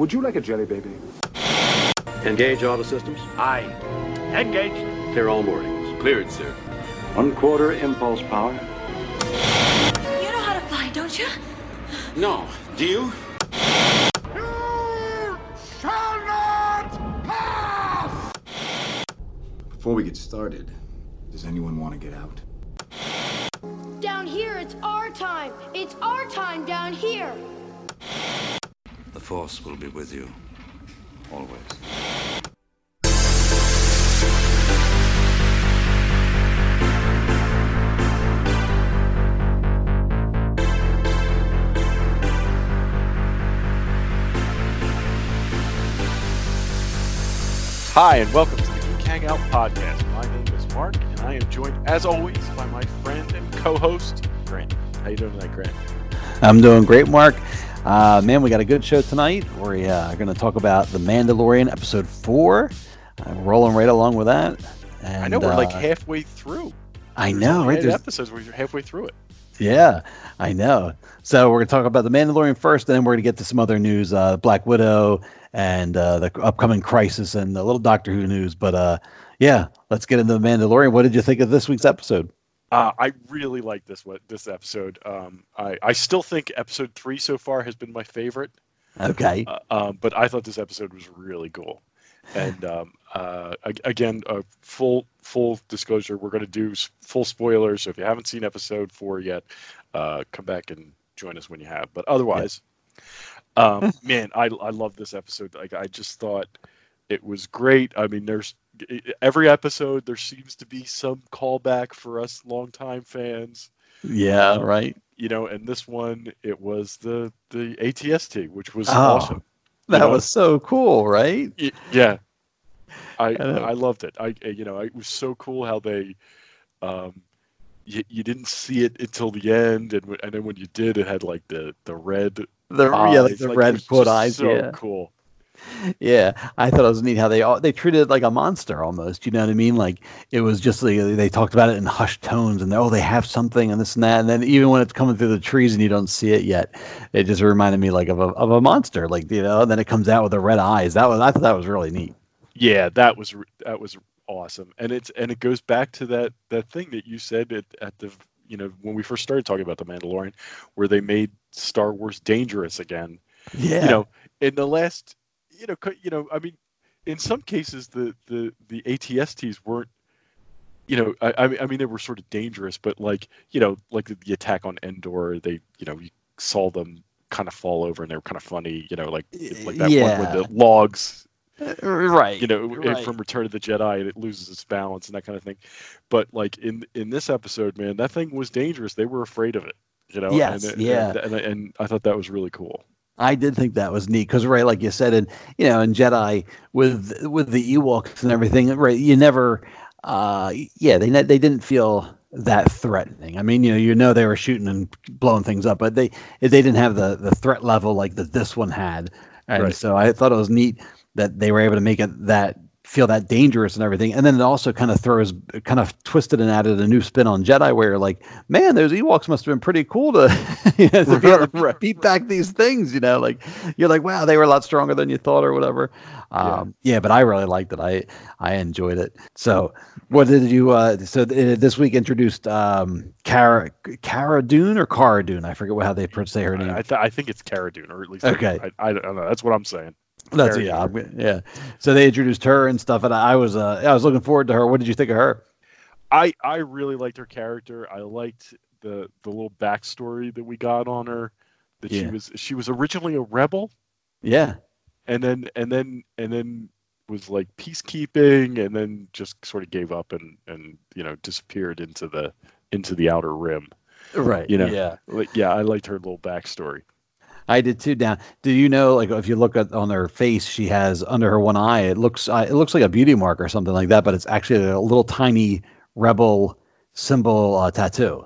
Would you like a jelly baby? Engage all the systems. Aye. Engaged. Clear all moorings. Cleared, sir. One quarter impulse power. You know how to fly, don't you? No. Do you? You shall not pass! Before we get started, does anyone want to get out? Down here, it's our time. It's our time down here. The Force will be with you. Always. Hi, and welcome to the Geek Hangout podcast. My name is Mark, and I am joined, as always, by my friend and co-host Grant. How you doing tonight, Grant? I'm doing great, Mark. Uh, man, we got a good show tonight. We're uh, going to talk about The Mandalorian episode four. I'm rolling right along with that. And, I know we're like uh, halfway through. I There's know, right? There's- episodes where you're halfway through it. Yeah, I know. So we're going to talk about The Mandalorian first, and then we're going to get to some other news uh, Black Widow and uh, the upcoming Crisis and the little Doctor Who news. But uh, yeah, let's get into The Mandalorian. What did you think of this week's episode? Uh, I really like this one, this episode. Um, I I still think episode three so far has been my favorite. Okay. Uh, um, but I thought this episode was really cool. And um, uh, again, uh, full full disclosure, we're going to do full spoilers. So if you haven't seen episode four yet, uh, come back and join us when you have. But otherwise, um, man, I I love this episode. Like I just thought it was great. I mean, there's every episode there seems to be some callback for us longtime fans Yeah, right. you know, and this one it was the the ATST, which was Oh, awesome. That know? was so cool, right? Yeah, I. I loved it. I you know it was so cool how they, um, you, you didn't see it until the end, and w- and then when you did, it had like the the red The eyes. yeah, like the it red just eyes. So yeah. cool. Yeah, I thought it was neat how they all they treated it like a monster almost. You know what I mean? Like it was just like they talked about it in hushed tones, and oh, they have something and this and that. And then even when it's coming through the trees and you don't see it yet, it just reminded me like of a of a monster. Like you know, and then it comes out with the red eyes. That was I thought that was really neat. Yeah, that was that was awesome, and it's and it goes back to that that thing that you said at, at the you know when we first started talking about the Mandalorian, where they made Star Wars dangerous again. Yeah, you know in the last you know you know i mean in some cases the the the atsts weren't you know i i mean, they were sort of dangerous but like you know like the, the attack on endor they you know you saw them kind of fall over and they were kind of funny you know like like that one with the logs Uh, right. you know right. from return of the jedi and it loses its balance and that kind of thing but like in in this episode man that thing was dangerous they were afraid of it you know Yes, and, yeah. and, and, and i thought that was really cool I did think that was neat because, right, like you said, and you know, in Jedi with with the Ewoks and everything, right, you never, uh, yeah, they ne- they didn't feel that threatening. I mean, you know, you know, they were shooting and blowing things up, but they they didn't have the the threat level like that this one had, and Right. so I thought it was neat that they were able to make it that feel that dangerous and everything. And then it also kind of throws, kind of twisted and added a new spin on Jedi, where you're like, man, those Ewoks must have been pretty cool to, you know, to be able to beat back these things. You know, like you're like, wow, they were a lot stronger than you thought, or whatever. Um, yeah. but I really liked it. I I enjoyed it. So, what did you? Uh, so th- this week introduced um, Cara Cara Dune or Cara Dune. I forget what how they say her name. I, I, th- I think it's Cara Dune, or at least Okay. I, I don't know. That's what I'm saying. That's yeah, yeah. So they introduced her and stuff, and I was uh, I was looking forward to her. What did you think of her? I I really liked her character. I liked the the little backstory that we got on her. That she was she was originally a rebel, Yeah, and then and then and then was like peacekeeping, and then just sort of gave up and and you know disappeared into the into the outer rim. right. You know, yeah. Like, yeah, I liked her little backstory. I did too. Down. Do you know, like, if you look at on her face, she has under her one eye. It looks, uh, it looks like a beauty mark or something like that, but it's actually a little tiny rebel symbol uh, tattoo.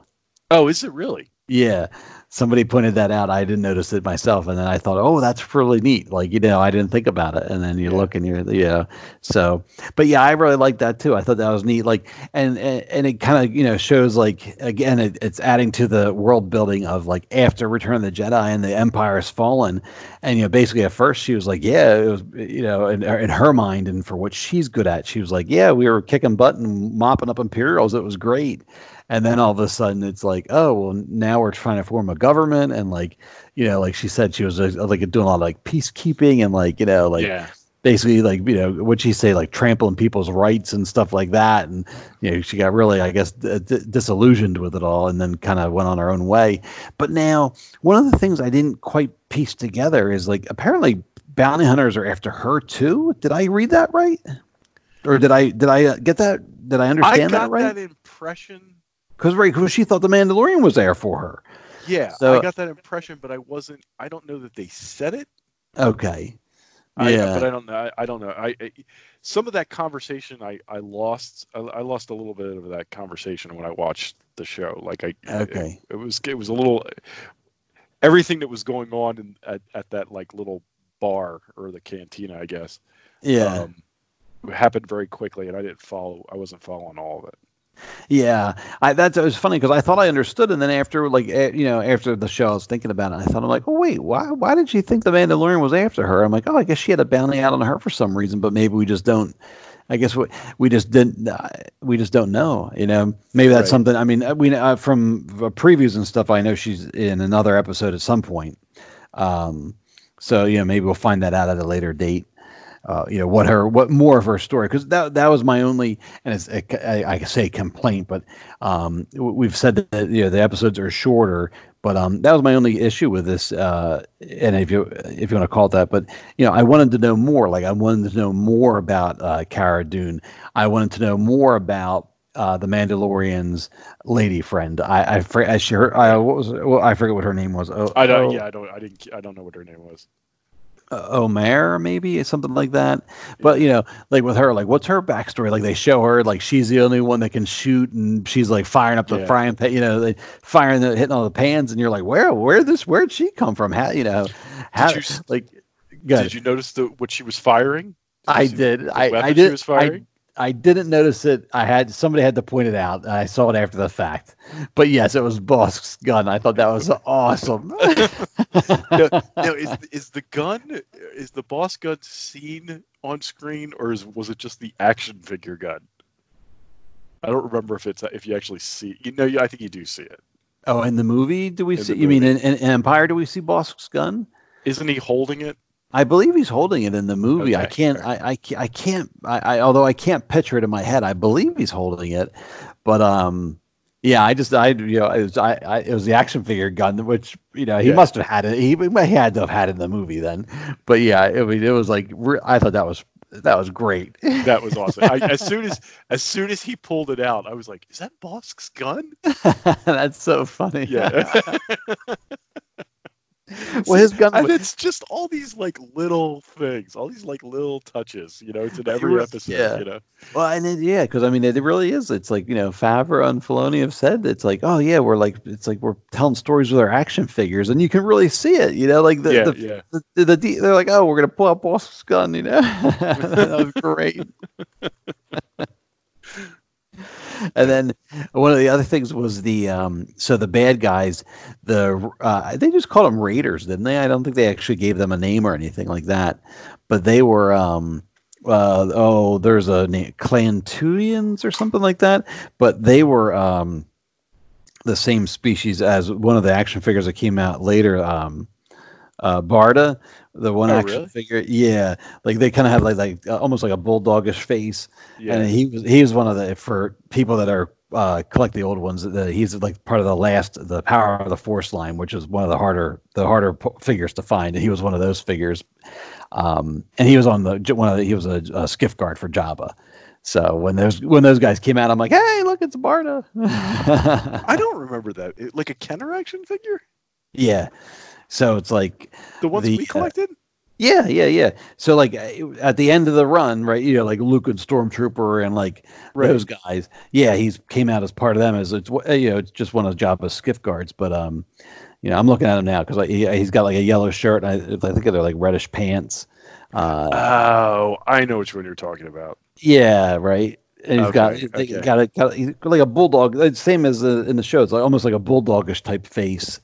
Oh, is it really? Yeah. Somebody pointed that out. I didn't notice it myself, and then I thought, oh, that's really neat. Like you know, I didn't think about it, and then you look and you're yeah. So, but yeah, I really like that too. I thought that was neat. Like, and and, and it kind of you know shows like again, it, it's adding to the world building of like after Return of the Jedi and the Empire has fallen, and you know basically at first she was like, yeah, it was you know in, in her mind and for what she's good at, she was like, yeah, we were kicking butt and mopping up Imperials. It was great and then all of a sudden it's like oh well now we're trying to form a government and like you know like she said she was uh, like doing a lot of like peacekeeping and like you know like yeah. basically like you know what she say like trampling people's rights and stuff like that. And you know she got really i guess d- d- disillusioned with it all and then kind of went on her own way. But now one of the things i didn't quite piece together is like apparently bounty hunters are after her too. Did i read that right? Or did i did i uh, get that did i understand I got that right? that impression because right, because she thought the Mandalorian was there for her. Yeah, So- I got that impression, but I wasn't. I don't know that they said it. Okay. I, Yeah. but I don't know. I, I don't know. I, I some of that conversation I I lost. I, I lost a little bit of that conversation when I watched the show. Like I Okay. it, it was it was a little everything that was going on in, at at that like little bar or the cantina, I guess. Yeah. Um, happened very quickly, and I didn't follow. I wasn't following all of it. Yeah, I that was funny because I thought I understood, and then after like you know after the show, I was thinking about it. I thought I'm like, oh wait, why why did she think the Mandalorian was after her? I'm like, oh, I guess she had a bounty out on her for some reason, but maybe we just don't. I guess we we just didn't. Uh, we just don't know. You know, maybe that's Right. something. I mean, uh, we uh, from uh, previews and stuff. I know she's in another episode at some point. Um, so you know, maybe we'll find that out at a later date. Uh, you know what her what more of her story because that that was my only and it's a, I, say complaint but um, we've said that you know the episodes are shorter but um, that was my only issue with this uh, and if you if you want to call it that but you know I wanted to know more like I wanted to know more about uh, Cara Dune I wanted to know more about uh, the Mandalorian's lady friend I I, I sure I what was well, I forget what her name was oh, I don't. oh, Yeah, I don't. I didn't. I don't know what her name was. Uh, Omer, maybe something like that. But you know, like with her, like what's her backstory? Like they show her like she's the only one that can shoot, and she's like firing up the Yeah. frying pan. You know, they firing the hitting all the pans, and you're like, where, where this, where'd she come from? How, you know, how, you like. Did you notice the what she was firing? Did I did. I, I she did. was I, firing? I didn't notice it. I had somebody had to point it out. I saw it after the fact. But yes, it was Bossk's gun. I thought that was awesome. no, no, is is the gun is the Bossk gun seen on screen or is was it just the action figure gun? I don't remember if it's if you actually see. You know, I think you do see it. oh, in the movie, do we In see? You mean in, in Empire? Do we see Bossk's gun? Isn't he holding it? I believe he's holding it in the movie. I can't. fair. I, I I can't. I, I although I can't picture it in my head. I believe he's holding it, but um, yeah. I just I you know it was I, I it was the action figure gun, which you know he Yeah. must have had it. He, he had to have had it in the movie then. But yeah, it was it was like I thought that was that was great. That was awesome. I, as soon as as soon as he pulled it out, I was like, "Is that Bossk's gun?" That's so funny. Yeah. well, his gun. And it's just all these like little things, all these like little touches. You know, it's in every episode. yeah. You know, Well, and it, yeah, because I mean, it really is. It's like you know, Favreau and Filoni have said it's like, oh yeah, we're like, it's like we're telling stories with our action figures, and you can really see it. You know, like the yeah, the, yeah. the, the, the de- they're like, oh, we're gonna pull out Bossk's gun. You know, that was great. and then one of the other things was the um, so the bad guys, the uh, they just called them Raiders, didn't they? I don't think they actually gave them a name or anything like that, but they were. Um, uh, oh, there's a name, Klatooinians or something like that, but they were um, the same species as one of the action figures that came out later. Um, uh, Barada, the one Oh, action really? figure, yeah, like they kind of had like like uh, almost like a bulldogish face, Yeah. and he was he was one of the for people that are uh, collect the old ones. The, he's like part of the last the Power of the Force line, which is one of the harder the harder p- figures to find, and he was one of those figures. Um, and he was on the one of the, he was a, a skiff guard for Jabba. So when those when those guys came out, I'm like, hey, look, it's Barada. I don't remember that. It- like a Kenner action figure, yeah. So it's like the ones The, we uh, collected. Yeah, yeah, yeah. So like uh, at the end of the run, right? You know, like Luke and Stormtrooper and like Right. those guys. Yeah, he's came out as part of them as it's uh, you know it's just one of the Jabba's skiff guards. But um, You know, I'm looking at him now because like, he, he's got like a yellow shirt. And I, I think they're like reddish pants. Uh, Oh, I know which one you're talking about. yeah, right. And he's got Okay, he's okay. got, a, got a, like a bulldog, uh, same as uh, in the show. It's like almost like a bulldogish type face.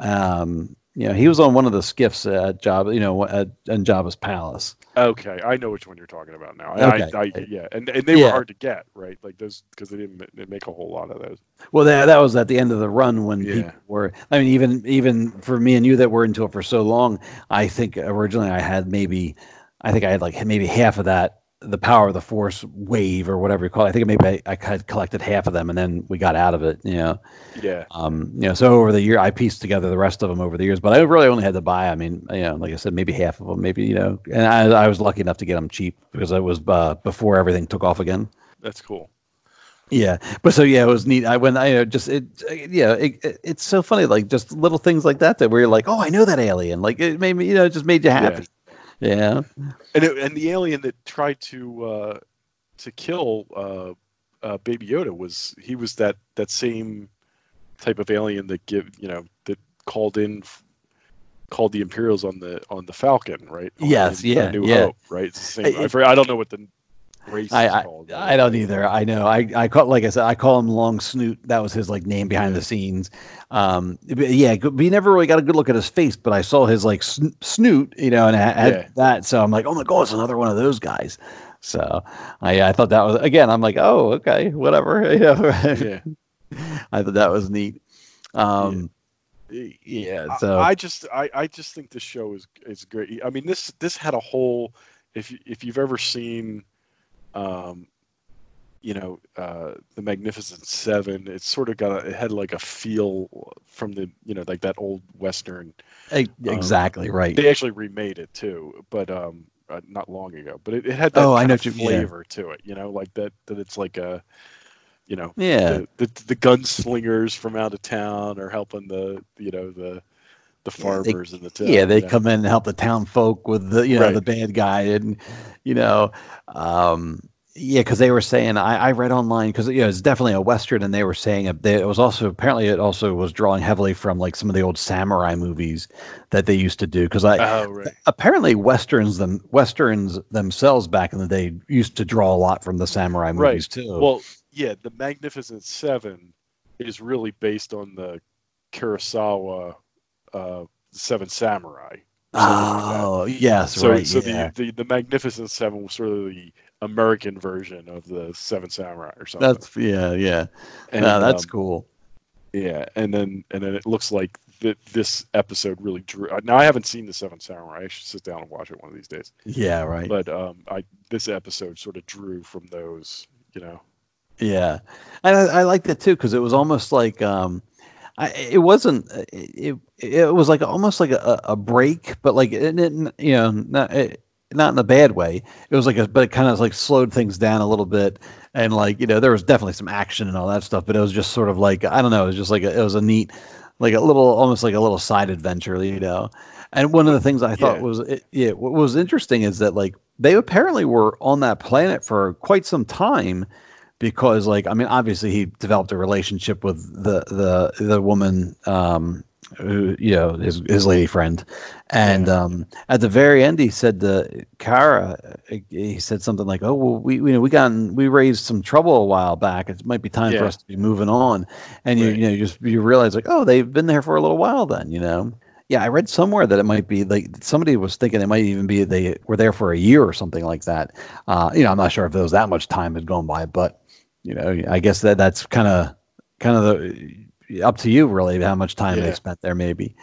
Um, you know, he was on one of the skiffs at Jabba, you know, at, in Jabba's palace. Okay, I know which one you're talking about now. Okay. I, I, yeah, and and they Yeah. were hard to get, right? Like those because they didn't they make a whole lot of those. Well, that that was at the end of the run when Yeah. people were. I mean, even even for me and you that were into it for so long, I think originally I had maybe, I think I had like maybe half of that, the power of the force wave or whatever you call it. I think maybe I, I had collected half of them and then we got out of it. You know, Yeah, um, you know. So over the year, I pieced together the rest of them over the years, but I really only had to buy. I mean, you know, like I said, maybe half of them, maybe you know, and I, I was lucky enough to get them cheap because it was uh, before everything took off again. that's cool. Yeah, but so yeah, it was neat. I when I uh, just it yeah, it, it, it's so funny like just little things like that that where you're like, oh, I know that alien. Like it made me, you know, it just made you happy. Yeah, And it, and the alien that tried to uh, to kill uh, uh, Baby Yoda was he was that that same type of alien that give you know that called in called the Imperials on the on the Falcon, right? On Yes, yeah, New yeah. Hope, right? It's the same. It- I don't know what the race I I. I don't either. I know. I I call like I said, I call him Long Snoot. That was his like name behind the scenes. Um, but yeah, we never really got a good look at his face, but I saw his like sn- snoot, you know, and I had Yeah. that. So I'm like, oh my god, it's another one of those guys. So I I thought that was again. I'm like, oh okay, whatever. You know, Yeah. I thought that was neat. Um, yeah. I- So I just I, I just think this show is is great. I mean this this had a whole if you, if you've ever seen um you know uh the Magnificent 7 it's sort of got a, it had like a feel from the you know like that old western e- exactly right. they actually remade it too but um uh, not long ago but it, it had that Oh, I know you- yeah. flavor to it you know like that that it's like a you know Yeah. the, the the gunslingers from out of town are helping the you know the the Yeah, they- farmers in the town. yeah, they know? come in and help the town folk with the you know Right. the bad guy and you know um yeah because they were saying I, I read online because you know it's definitely a western and they were saying it, it was also apparently it also was drawing heavily from like some of the old samurai movies that they used to do because I Oh right. apparently westerns them westerns themselves back in the day used to draw a lot from the samurai movies Right. too Well, yeah, the Magnificent Seven is really based on the Kurosawa uh, Seven Samurai. oh yes So, right so yeah. the, the the Magnificent Seven was sort of the American version of the Seven Samurai or something. that's yeah yeah And, no, that's um, cool Yeah, and then and then it looks like that this episode really drew. uh, Now I haven't seen the Seven Samurai. I should sit down and watch it one of these days. yeah right But um, I this episode sort of drew from those. You know. Yeah, and I, I liked it too because it was almost like um, I, it wasn't uh, it, it was like almost like a, a break, but like it didn't you know not it, not in a bad way. It was like a but it kind of like slowed things down a little bit, and like you know there was definitely some action and all that stuff, but it was just sort of like I don't know, it was just like a, it was a neat like a little almost like a little side adventure, you know. And one of the things I thought Yeah. was it, yeah, what was interesting is that like they apparently were on that planet for quite some time because like I mean obviously he developed a relationship with the the the woman um who you know his his lady friend. And um at the very end he said to Cara he said something like oh well we you know we got in, we raised some trouble a while back. It might be time for us to be moving on. And you Right. you know you just you realize like oh they've been there for a little while then you know? Yeah, I read somewhere that it might be like somebody was thinking it might even be they were there for a year or something like that. Uh, you know, I'm not sure if there was that much time had gone by, but you know, I guess that that's kind of kind of the up to you really how much time they spent there maybe.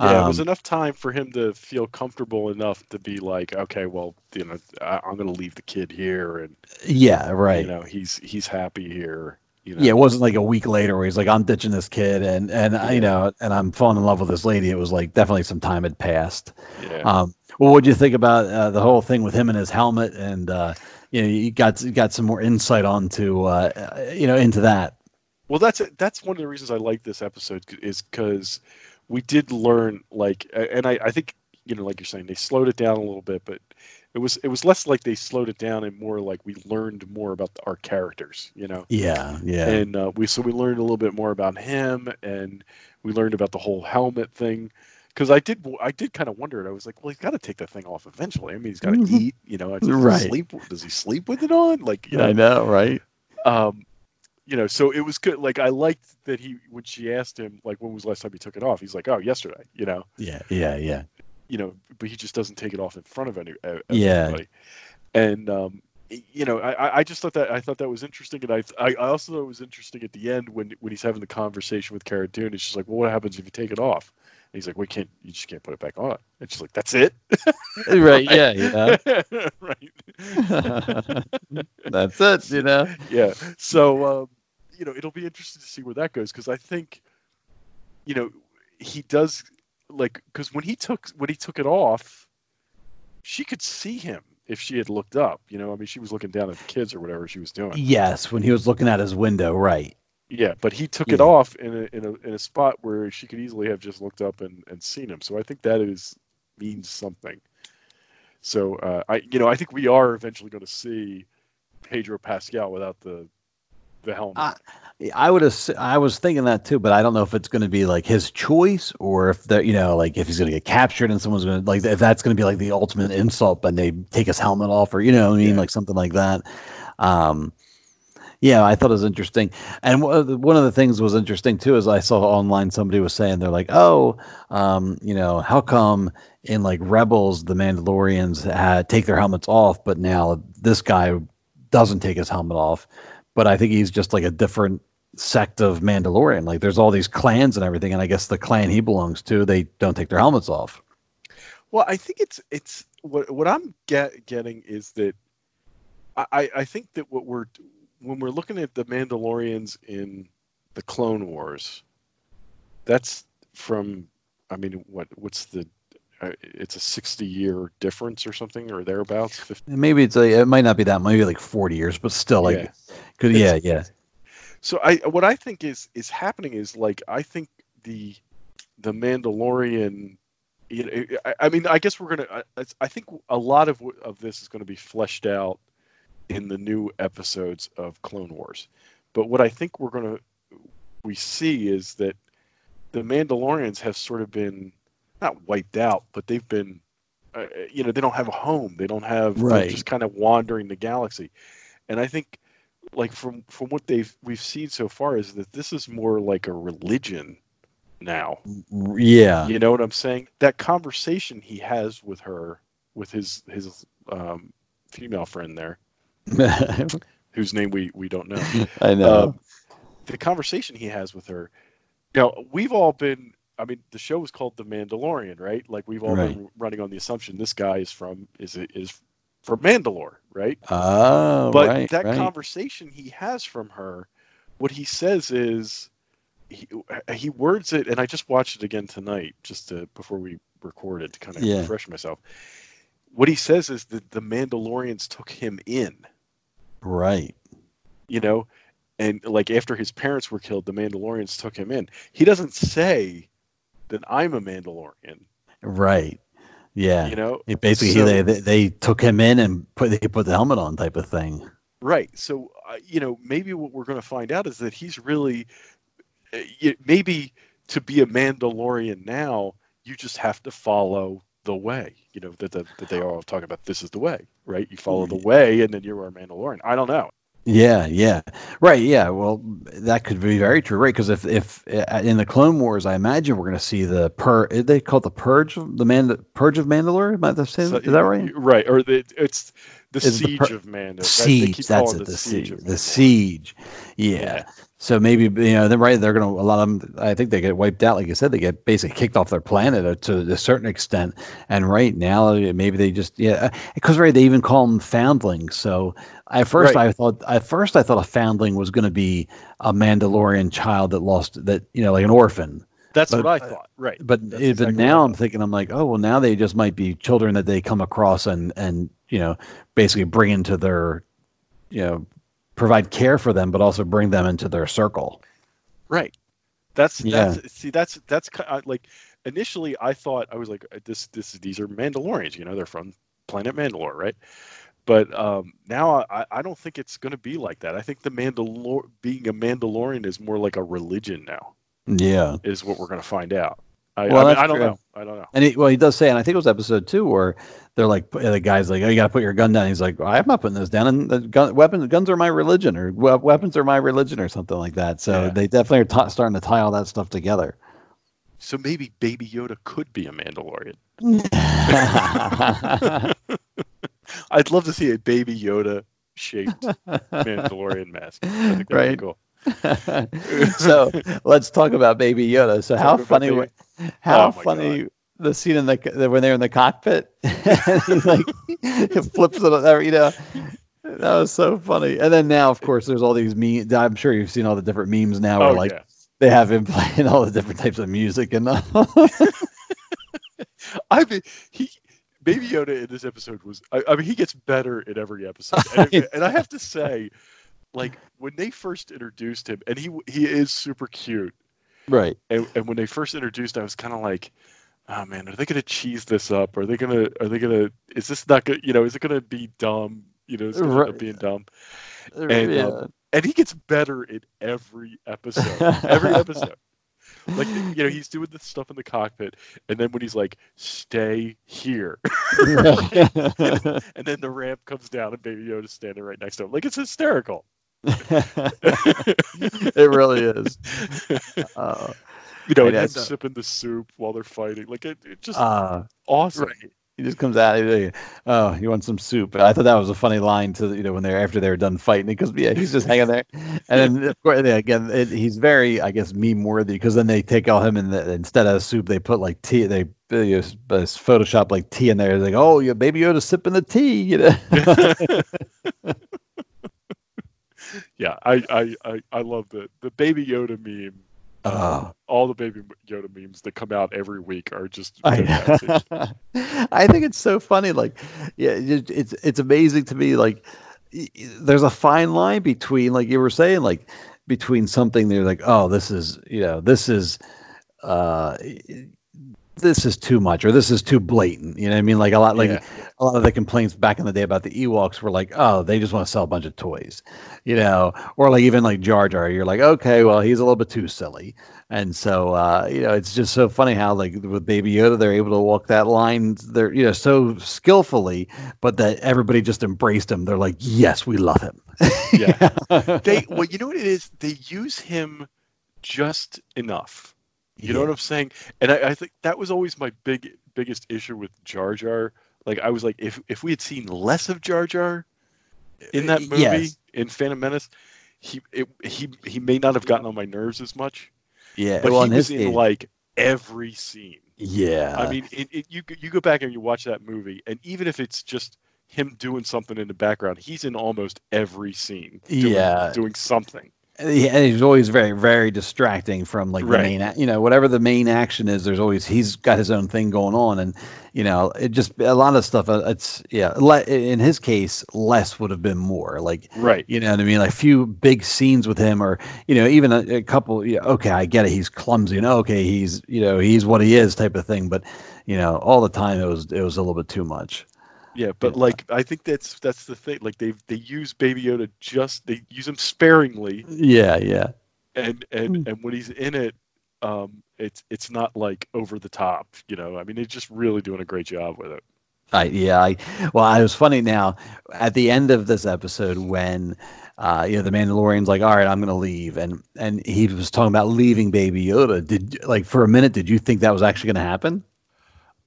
Yeah, it was Um, enough time for him to feel comfortable enough to be like, okay, well, you know, I, I'm going to leave the kid here, and yeah, right. you know, he's he's happy here. You know, Yeah, it wasn't like a week later where he's like, "I'm ditching this kid," and and I you know, and I'm falling in love with this lady. It was like definitely some time had passed. yeah. Um, well, what do you think about uh, the whole thing with him and his helmet? And uh, you know, you got you got some more insight onto uh, you know into that. Well, that's that's one of the reasons I like this episode is because we did learn like, and I, I think you know, like you're saying, they slowed it down a little bit, but it was it was less like they slowed it down and more like we learned more about our characters, you know. Yeah, yeah. And uh, we so we learned a little bit more about him, and we learned about the whole helmet thing. Because I did, I did kind of wonder. It. I was like, well, he's got to take that thing off eventually. I mean, he's got to Mhm. eat. You know, does he Right. Sleep? Does he sleep with it on? Like, you know, I know, right? um, you know, so it was good. Like, I liked that he when she asked him, like, when was the last time he took it off? He's like, oh, yesterday. You know, Yeah, yeah, yeah. you know, but he just doesn't take it off in front of any uh, Yeah. And um, you know, I, I- just thought that I thought that was interesting, and I I I also thought it was interesting at the end when when he's having the conversation with Cara Dune. It's just like, well, what happens if you take it off? And he's like, we can't. You just can't put it back on. And she's like, that's it. Right, yeah, yeah. right. That's it, you know. yeah. So um, you know, it'll be interesting to see where that goes because I think, you know, he does like because when he took when he took it off, she could see him if she had looked up. You know, I mean, she was looking down at the kids or whatever she was doing. Yes, when he was looking at his window, right. Yeah, but he took it off in a, in a in a spot where she could easily have just looked up and, and seen him. So I think that is means something. So uh, I you know I think we are eventually going to see Pedro Pascal without the the helmet. I, I would have. I was thinking that too, but I don't know if it's going to be like his choice or if the you know like if he's going to get captured and someone's going to like if that's going to be like the ultimate insult when they take his helmet off or you know what I mean Yeah. like something like that. Um, yeah, I thought it was interesting, and one of the, things was interesting too is I saw online somebody was saying they're like, oh, um, you know, how come in like Rebels the Mandalorians had take their helmets off, but now this guy doesn't take his helmet off, but I think he's just like a different sect of Mandalorian. Like there's all these clans and everything, and I guess the clan he belongs to, they don't take their helmets off. Well, I think it's it's what what I'm get, getting is that I- I think that what we're when we're looking at the Mandalorians in the Clone Wars, that's from I mean what what's the uh, it's a 60 year difference or something or thereabouts 50, maybe it's a, it might not be that, maybe like 40 years, but still like, Yeah. yeah, yeah, so I what I think is is happening is like I think the the Mandalorian. You know, I, I mean, I guess we're gonna. I, I think a lot of of this is going to be fleshed out in the new episodes of Clone Wars. But what I think we're gonna we see is that the Mandalorians have sort of been not wiped out, but they've been. Uh, you know, they don't have a home. They don't have. They're Right. just kind of wandering the galaxy, and I think like from from what they've we've seen so far is that this is more like a religion now yeah, you know what i'm saying that conversation he has with her with his his um female friend there whose name we we don't know I know. um, the conversation he has with her know we've all been i mean the show is called the mandalorian right like we've all been running on the assumption this guy is from is is from mandalore right oh, but right, that right. conversation he has from her what he says is he, he words it and i just watched it again tonight just to before we recorded to kind of Yeah. refresh myself what he says is that the mandalorians took him in right. you know and like after his parents were killed the mandalorians took him in he doesn't say that i'm a mandalorian Right. Yeah. you know It basically, So- they, they they took him in and put they put the helmet on, type of thing. Right. So, uh, you know, maybe what we're going to find out is that he's really, uh, maybe to be a Mandalorian now, you just have to follow the way. You know that the, that they all talk about. This is the way, right? You follow the way, and then you are a Mandalorian. I don't know. Yeah, yeah, right. Yeah, well, that could be very true, right? Because if if uh, in the Clone Wars, I imagine we're going to see the pur. They call it the purge, of the man, purge of Mandalore. Am I same? So- is that right? Right. Or the, it's the it the siege per- of Mando. Siege. keep That's it. The siege siege. The siege. Yeah. Yeah. So maybe you know they're right. They're gonna a lot of them. I think they get wiped out. Like you said, they get basically kicked off their planet uh, to a certain extent. And right now, maybe they just yeah. Because right, they even call them foundlings. So at first, Right. I thought at first I thought a foundling was going to be a Mandalorian child that lost that you know like an orphan. That's But- what I thought. Right. But That's eh, exactly but what I now I'm thinking I'm like, oh well, now they just might be children that they come across and and you know basically bring into their you know provide care for them, but also bring them into their circle. Right. That's Yeah. that's see that's that's like initially I thought I was like uh, this this is these are Mandalorians you know they're from planet Mandalore, right? But um, now I, I don't think it's going to be like that. I think the Mandalore being a Mandalorian is more like a religion now. Yeah. Is what we're going to find out. I, Well, I, mean, I don't true. know. I don't know. And he, well, he does say, and I think it was episode two where they're like, the guy's like, "Oh, you got to put your gun down." He's like, "I'm not putting this down." And the gun, weapons, guns are my religion, or we- weapons are my religion, or something like that. So Yeah. they definitely are ta starting to tie all that stuff together. So maybe Baby Yoda could be a Mandalorian. I'd love to see a Baby Yoda shaped Mandalorian mask. I think that'd Right. be cool. so let's talk about Baby Yoda. So how funny, Baby- how Oh funny the scene in the when they're in the cockpit, and like flips it, over, you know. That was so funny. And then now, of course, there's all these memes. I'm sure you've seen all the different memes now where Oh, like yeah. they have him playing all the different types of music and I mean, he Baby Yoda in this episode was. I, I mean, he gets better in every episode, and, and I have to say, like when they first introduced him, and he he is super cute. right. And, and when they first introduced, I was kind of like, oh man, are they gonna cheese this up? Are they gonna? Are they gonna? Is this not gonna You know, is it gonna be dumb? You know, is it gonna end up Right. being dumb? And yeah. um, and he gets better in every episode. Every episode. Like you know, he's doing the stuff in the cockpit, and then when he's like, "Stay here," and then the ramp comes down, and Baby Yoda's standing right next to him. Like it's hysterical. it really is. Uh, You know, and then so- sipping the soup while they're fighting. Like it, it just uh, awesome. He just comes out. like, Oh, you want some soup? I thought that was a funny line to you know when they're after they're done fighting because yeah, he's just hanging there, and then of course again it, he's very I guess meme worthy because then they take all him and the, instead of soup they put like tea they. Uh, Photoshop like tea in there. They Like, oh, yeah, baby Yoda sipping the tea, you know. Yeah, I, I, I, I love the the Baby Yoda meme. Oh. All the Baby Yoda memes that come out every week are just I. I think it's so funny. Like, yeah, it, it's it's amazing to me. Like, there's a fine line between, like you were saying, like between something that they're like, oh, this is, you know, this is, uh, this is too much, or this is too blatant. You know what I mean? Like a lot, like Yeah. a lot of the complaints back in the day about the Ewoks were like, oh, they just want to sell a bunch of toys, you know, or like even like Jar Jar, you're like, okay, well, he's a little bit too silly. And so, uh, you know, it's just so funny how like with Baby Yoda, they're able to walk that line, they're, you know, so skillfully, but that everybody just embraced him. They're like, yes, we love him. yeah. They well, you know what it is? They use him just enough. You know what I'm saying? And I, I think that was always my big biggest issue with Jar Jar. Like I was like, if if we had seen less of Jar Jar in that movie Yes. in Phantom Menace, he it, he he may not have gotten on my nerves as much. Yeah. But well, he was in like every scene. yeah. I mean, it, it, you you go back and you watch that movie, and even if it's just him doing something in the background, he's in almost every scene. Doing, Yeah. doing something. Yeah, he's always very, very distracting from like the Right. main, you know, whatever the main action is. There's always he's got his own thing going on, and you know, it just a lot of stuff. uh, It's yeah, le- in his case, less would have been more. Like Right. you know what I mean? Like a few big scenes with him, or you know, even a, a couple. Yeah, okay, I get it. He's clumsy, and okay, he's you know, he's what he is, type of thing. But you know, all the time it was it was a little bit too much. Yeah, but like I think that's that's the thing. Like they they use Baby Yoda just they use him sparingly, Yeah, yeah. and and and when he's in it, um, it's it's not like over the top. You know, I mean, they're just really doing a great job with it. I yeah, I well, it was funny now at the end of this episode when uh you know the Mandalorian's like, all right, I'm gonna leave and and he was talking about leaving Baby Yoda. Did like for a minute did you think that was actually gonna happen?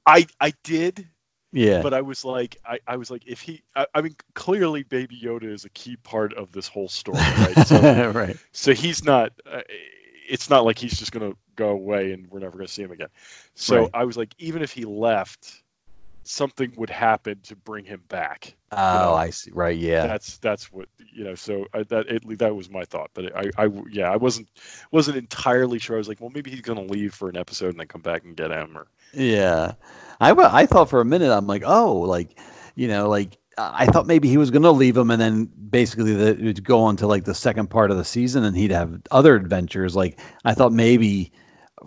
I I did, Yeah. but I was like, I, I was like, if he, I, I mean, clearly Baby Yoda is a key part of this whole story, right? So, right. so he's not. Uh, it's not like he's just gonna go away and we're never gonna see him again. So Right. I was like, even if he left, something would happen to bring him back. Oh, know, I see. Right, yeah. That's that's what you know. So I, that it, that was my thought, but I, I yeah, I wasn't wasn't entirely sure. I was like, well, maybe he's gonna leave for an episode and then come back and get him, or Yeah, I I thought for a minute I'm like, oh, like you know, like I thought maybe he was going to leave him and then basically the, it would go on to like the second part of the season and he'd have other adventures. Like I thought maybe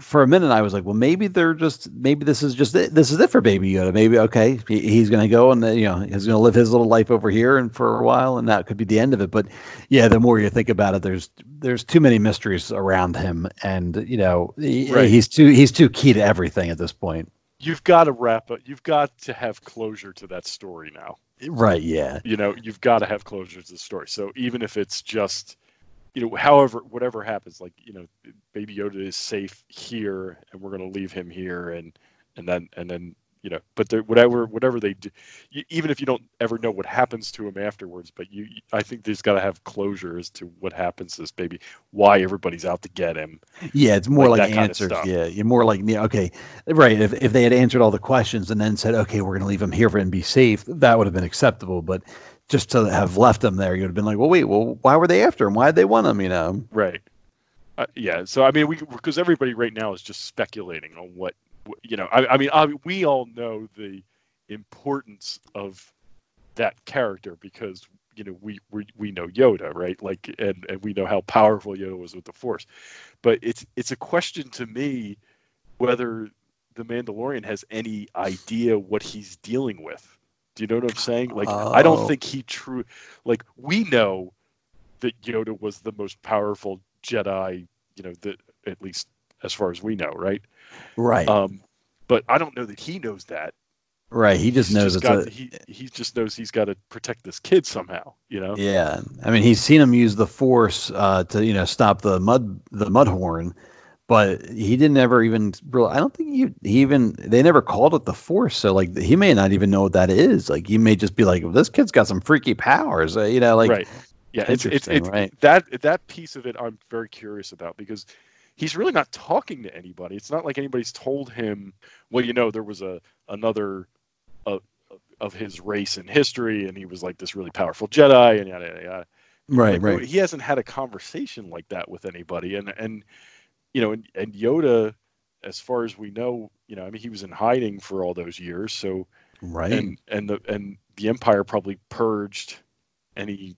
for a minute I was like, well, maybe they're just maybe this is just it. this is it for Baby Yoda. Maybe okay, he, he's going to go and you know he's going to live his little life over here and for a while, and that could be the end of it. But yeah, the more you think about it, there's there's too many mysteries around him, and you know he, Right. he's too he's too key to everything at this point. You've got to wrap up. You've got to have closure to that story now. Right? Yeah. You know, you've got to have closure to the story. So even if it's just, you know, however, whatever happens, like you know, Baby Yoda is safe here, and we're going to leave him here, and and then and then you know, but whatever whatever they do, you, even if you don't ever know what happens to him afterwards, but you, I think there's got to have closure as to what happens to this baby, why everybody's out to get him. Yeah, it's more Like like, that kind of answers. Yeah, you're more like yeah, okay, right. If if they had answered all the questions and then said, okay, we're going to leave him here for and be safe, that would have been acceptable. But just to have left them there, you'd have been like, well, wait, well, why were they after him? Why did they want him? You know? Right. Uh, yeah. So I mean, we because everybody right now is just speculating on what you know. I, I mean, I, we all know the importance of that character because you know we we, we know Yoda, right? Like, and and we know how powerful Yoda was with the Force. But it's it's a question to me whether the Mandalorian has any idea what he's dealing with. Do you know what I'm saying? Like, I Oh. don't think he true. Like, we know that Yoda was the most powerful Jedi, you know, that at least as far as we know, right? Right. Um, but I don't know that he knows that. right. He just He's knows just it's got, a. he he just knows he's got to protect this kid somehow, you know. Yeah, I mean, he's seen him use the force uh, to you know stop the mud the mudhorn, but he didn't ever even. Really, I don't think he, he even they never called it the force. So like he may not even know what that is. Like he may just be like, this kid's got some freaky powers. Uh, you know, like right. Yeah, it's it's, it's right. that that piece of it I'm very curious about because he's really not talking to anybody. It's not like anybody's told him, well, you know, there was a another of of his race in history, and he was like this really powerful Jedi, and yada yada yada. right, Like, right. He hasn't had a conversation like that with anybody, and and you know, and, and Yoda, as far as we know, you know, I mean, he was in hiding for all those years, so Right. and and the and the Empire probably purged any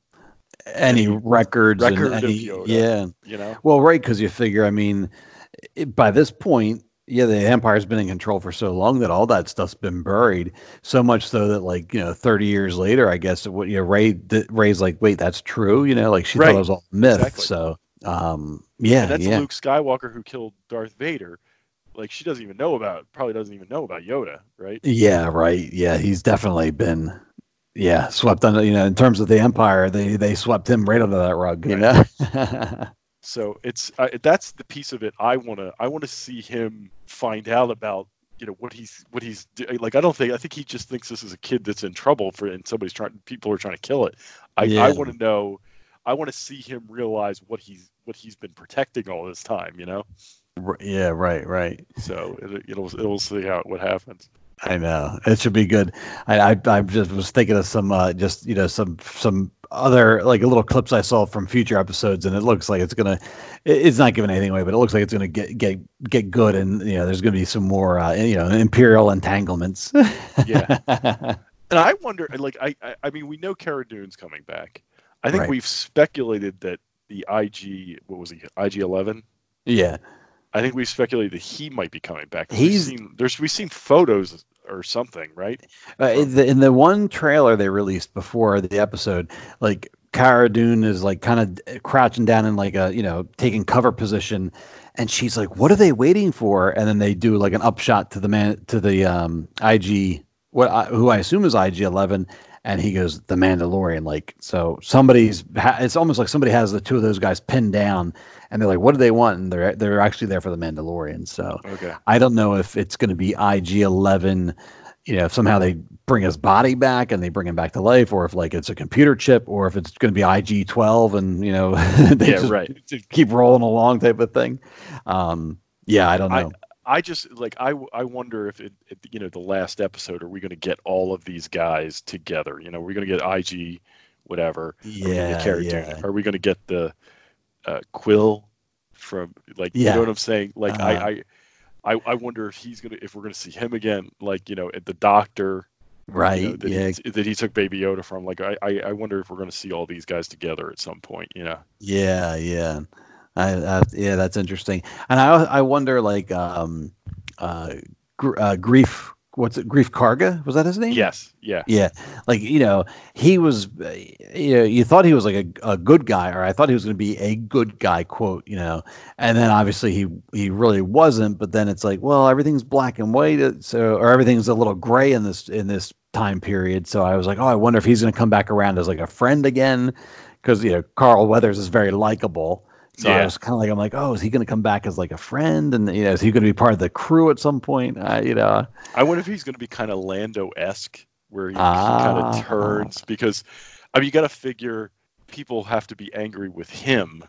any any records record and of any, Yoda. yeah. you know. Well, right, because you figure, I mean, it, by this point, yeah, the empire's been in control for so long that all that stuff's been buried. So much so that, like, you know, thirty years later, I guess, what you know, Rey, Rey's like, wait, that's true, you know, like she thought it was all myth. exactly. So, um, yeah, and that's yeah, Luke Skywalker who killed Darth Vader. Like she doesn't even know about, probably doesn't even know about Yoda, right? yeah, right, yeah, he's definitely been, yeah, swept under. You know, in terms of the empire, they they swept him right under that rug. You know. So it's uh, that's the piece of it I want to I want to see him find out about you know what he's what he's like I don't think I think he just thinks this is a kid that's in trouble for and somebody's trying people are trying to kill it. I Yeah. I want to know I want to see him realize what he's what he's been protecting all this time, you know. Yeah, right, right. So it, it'll it'll see how what happens. I know it should be good. I, I I just was thinking of some uh, just you know some some other like little clips I saw from future episodes, and it looks like it's gonna. It's not giving anything away, but it looks like it's gonna get get get good, and you know there's gonna be some more uh, you know imperial entanglements. Yeah. And I wonder, like, I, I, I mean, we know Cara Dune's coming back. I think Right. we've speculated that the IG, what was he, IG Eleven? yeah, I think we've speculated that he might be coming back. We've He's- seen, there's we've seen photos or something, right? Uh, in, the, in the one trailer they released before the episode, like Cara Dune is like kind of crouching down in like a you know taking cover position, and she's like, "What are they waiting for?" And then they do like an upshot to the man to the um, IG what I, who I assume is IG Eleven, and he goes the Mandalorian. Like so, somebody's ha- it's almost like somebody has the two of those guys pinned down, and they're like, "What do they want?" And they're they're actually there for the Mandalorian. So Okay. I don't know if it's going to be IG Eleven. You know, if somehow they bring his body back and they bring him back to life, or if like it's a computer chip, or if it's going to be IG Twelve, and you know, they Yeah, just right. keep rolling along type of thing. Um, yeah, I don't know. I just like I, I wonder if it, it you know the last episode are we going to get all of these guys together? You know, we're going to get IG, whatever. Are we yeah, yeah. Are we going to get the uh, Kuiil from like you know what I'm saying? Like Uh-huh. I, I I I wonder if he's gonna if we're gonna see him again, like you know at the doctor, you right? know, that, yeah, he, that he took Baby Yoda from. Like I, I I wonder if we're gonna see all these guys together at some point. You know. yeah, yeah. I, uh, yeah, that's interesting. And I I wonder like um, uh, gr- uh, Greef. What's it? Greef Karga was that his name? Yes. Yeah. Yeah, like you know, he was. You know, you thought he was like a, a good guy, or I thought he was going to be a good guy. Quote, you know, and then obviously he he really wasn't. But then it's like, well, everything's black and white, uh, so or everything's a little gray in this in this time period. So I was like, oh, I wonder if he's going to come back around as like a friend again, because you know Carl Weathers is very likable. So I was kind of like, I'm like, oh, is he going to come back as like a friend, and you know, is he going to be part of the crew at some point? Uh, you know, I wonder if he's going to be kind of Lando esque, where he, Ah. kind of turns because, I mean, you got to figure people have to be angry with him,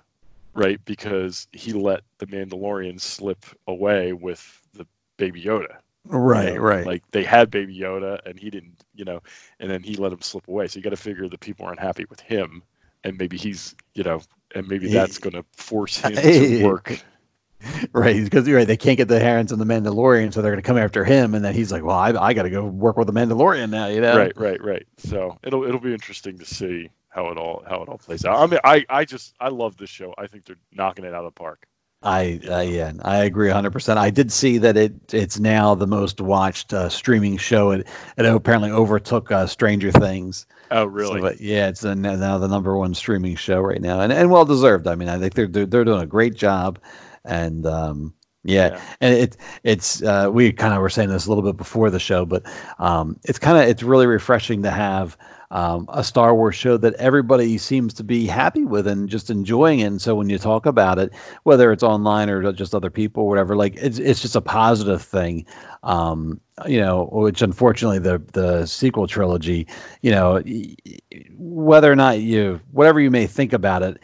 right? Because he let the Mandalorian slip away with the Baby Yoda. you right, know? right. Like they had Baby Yoda, and he didn't, you know, and then he let him slip away. So you got to figure that people aren't happy with him, and maybe he's, you know, and maybe that's going to force him to work. Right, because you're right, they can't get the hands on the Mandalorian, so they're going to come after him, and then he's like, "Well, I, I got to go work with the Mandalorian now," you know? Right, right, right. So it'll it'll be interesting to see how it all how it all plays out. I mean, I I just I love this show. I think they're knocking it out of the park. I, I yeah, I agree 100. percent I did see that it it's now the most watched uh, streaming show. It it apparently overtook uh, Stranger Things. Oh, So, really? but yeah, it's uh, now the number one streaming show right now, and and well deserved. I mean, I think they're they're, they're doing a great job, and um, yeah, Yeah. and it it's uh, we kind of were saying this a little bit before the show, but um, it's kind of it's really refreshing to have um, a Star Wars show that everybody seems to be happy with and just enjoying it. And so when you talk about it, whether it's online or just other people, or whatever, like it's it's just a positive thing. Um, you know, which unfortunately the the sequel trilogy, you know, whether or not you whatever you may think about it,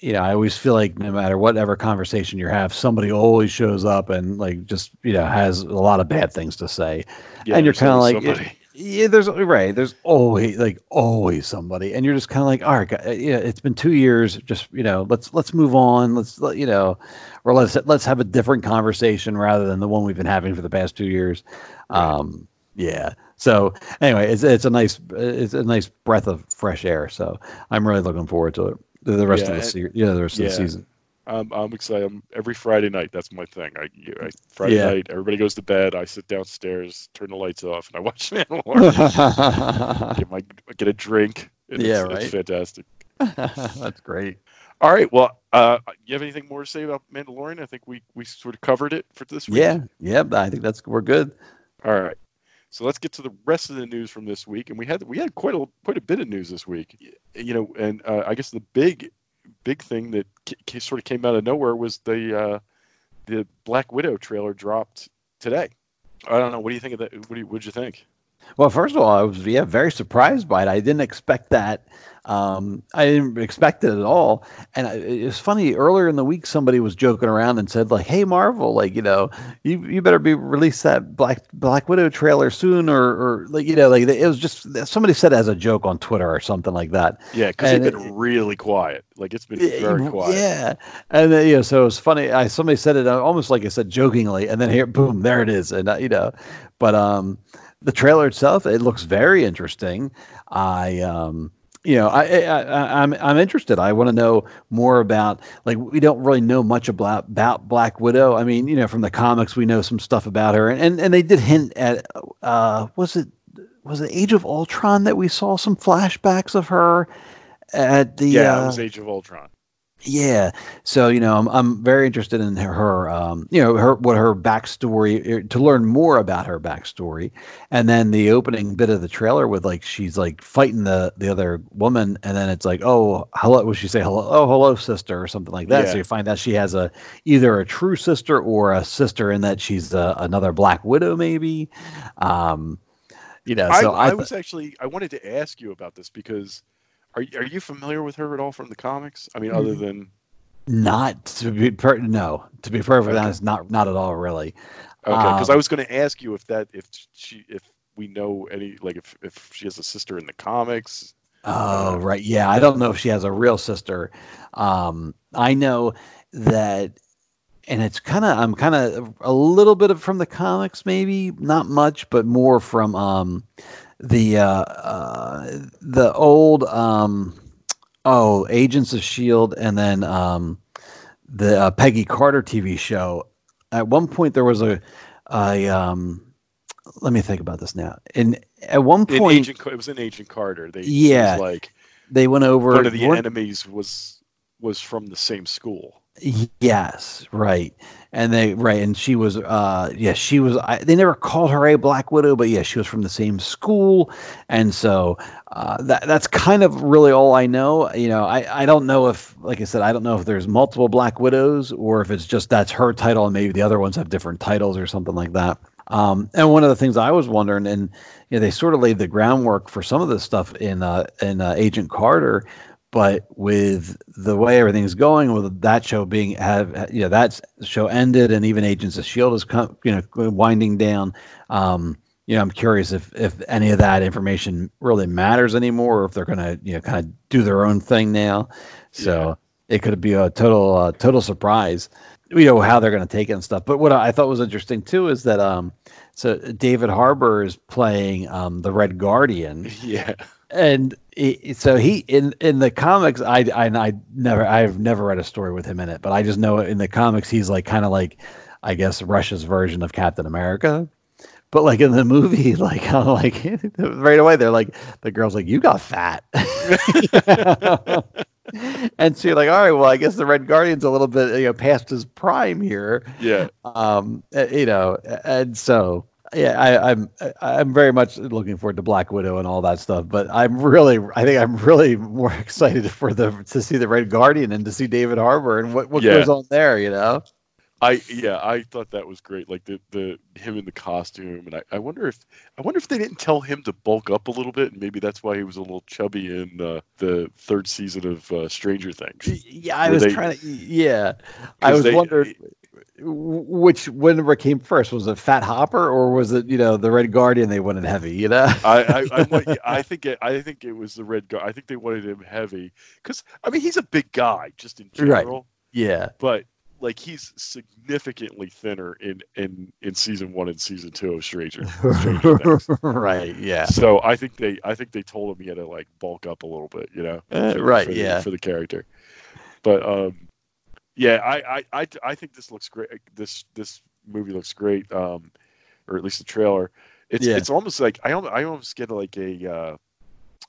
you know, I always feel like no matter whatever conversation you have, somebody always shows up and like just you know has a lot of bad things to say, Yeah, and you're kind of like. Yeah, there's right. There's always like always somebody, and you're just kind of like, all right, gu- yeah, it's been two years. Just you know, let's let's move on. Let's let you know, or let's let's have a different conversation rather than the one we've been having for the past two years. Um, yeah. So anyway, it's it's a nice it's a nice breath of fresh air. So I'm really looking forward to it. The, rest Yeah, of the series, yeah, the rest of the season. I'm I'm excited. I'm, every Friday night, that's my thing. I, I Friday Yeah. night, everybody goes to bed. I sit downstairs, turn the lights off, and I watch Mandalorian. get my get a drink. Yeah, it's, right. It's fantastic. That's great. All right. Well, uh, you have anything more to say about Mandalorian? I think we we sort of covered it for this week. Yeah, yeah. I think that's we're good. All right. So let's get to the rest of the news from this week, and we had we had quite a quite a bit of news this week, you know. And uh, I guess the big big thing that sort of came out of nowhere was the uh, the Black Widow trailer dropped today. I don't know. What do you think of that? What do you think? Well, first of all, I was yeah very surprised by it. I didn't expect that. Um, I didn't expect it at all. And I, it's funny. Earlier in the week, somebody was joking around and said like, "Hey, Marvel, like you know, you you better be release that Black Black Widow trailer soon, or or like you know, like it was just somebody said it as a joke on Twitter or something like that. Yeah, because it's been it- really quiet. Like it's been very quiet. Yeah, and then, you know, so it was funny. I somebody said it uh, almost like I said jokingly, and then here, boom, there it is, and uh, you know, but um, the trailer itself, it looks very interesting. I um. You know, I, I, I I'm I'm interested. I want to know more about like we don't really know much about about Black Widow. I mean, you know, from the comics we know some stuff about her, and and, and they did hint at uh, was it was it Age of Ultron that we saw some flashbacks of her at the Yeah, uh, it was Age of Ultron. Yeah. So, you know, I'm I'm very interested in her, her um, you know, her what her backstory er, to learn more about her backstory. And then the opening bit of the trailer with like she's like fighting the the other woman and then it's like, "Oh, hello, would she say hello? Oh, hello sister" or something like that. Yeah. So you find out she has a either a true sister or a sister in that she's uh another black widow maybe. Um you know, so I, I th- was actually I wanted to ask you about this because are are you familiar with her at all from the comics? I mean, other Mm. than not to be per- no, to be perfectly Okay. honest, not not at all really. okay, because I Um, was going to ask you if that if she if we know any like if if she has a sister in the comics. Oh, right. Yeah, I don't know if she has a real sister. Um, I know that, and it's kind of I'm kind of a little bit of from the comics, maybe not much, but more from um, the uh, uh, the old um, oh Agents of Shield, and then um, the uh, Peggy Carter TV show. At one point, there was a, a um, let me think about this now. And at one In point, Agent, it was an Agent Carter. They Yeah. like they went over one of the enemies was was from the same school. Yes, right. And they right, and she was uh yeah, she was I, they never called her a Black Widow, but yeah, she was from the same school. And so uh that that's kind of really all I know. You know, I I don't know if like I said, I don't know if there's multiple Black Widows or if it's just that's her title and maybe the other ones have different titles or something like that. Um, and one of the things I was wondering, and you know, they sort of laid the groundwork for some of this stuff in uh, in uh, Agent Carter, but with the way everything's going, with that show being have you know that show ended, and even Agents of Shield is com- you know winding down. Um, you know, I'm curious if if any of that information really matters anymore, or if they're gonna you know kind of do their own thing now. So it could be a total uh, total surprise. You know how they're going to take it and stuff. But what I thought was interesting too is that um, so David Harbour is playing um the Red Guardian Yeah. and he, so he in in the comics I, I I never I've never read a story with him in it but I just know in the comics he's like kind of like I guess Russia's version of Captain America. But like in the movie like I'm like right away they're like the girl's like you got fat. And so you're like all right well I guess the Red Guardian's a little bit you know past his prime here. Yeah. um uh, you know and so yeah I, i'm i'm very much looking forward to black widow and all that stuff but i'm really i think i'm really more excited for the to see the red guardian and to see david harbour and what, what Yeah. goes on there you know I yeah, I thought that was great. Like the the him in the costume, and I, I wonder if I wonder if they didn't tell him to bulk up a little bit, and maybe that's why he was a little chubby in uh, the third season of uh, Stranger Things. yeah i was they- trying to yeah I was they- wondering which whenever came first was it fat hopper or was it you know the red guardian they wanted heavy you know I I, I, I think it, I think it was the red guy. I think they wanted him heavy because I mean he's a big guy just in Right. general, yeah but like he's significantly thinner in in in season one and season two of Stranger. Stranger Things. right yeah So I think they I think they told him he had to like bulk up a little bit, you know, Uh, for- right, for the- yeah. for the character. But um, yeah, I, I I I think this looks great. This this movie looks great. Um, or at least the trailer. It's Yeah. it's almost like I almost I almost get like a uh,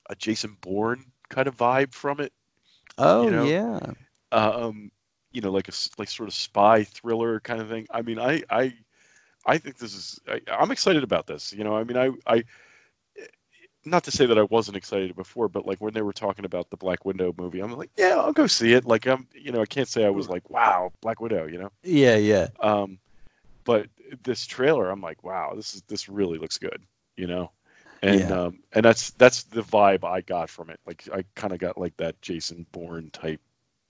a Jason Bourne kind of vibe from it. oh know, yeah Um, you know, like a like sort of spy thriller kind of thing. I mean, I I I think this is I, I'm excited about this. You know, I mean, I I not to say that I wasn't excited before, but like when they were talking about the Black Widow movie, I'm like, yeah, I'll go see it. Like I'm, you know, I can't say I was like, wow, Black Widow, you know. yeah yeah Um, but this trailer, I'm like, wow, this is this really looks good, you know. And Yeah. um, and that's that's the vibe I got from it. Like I kind of got like that Jason Bourne type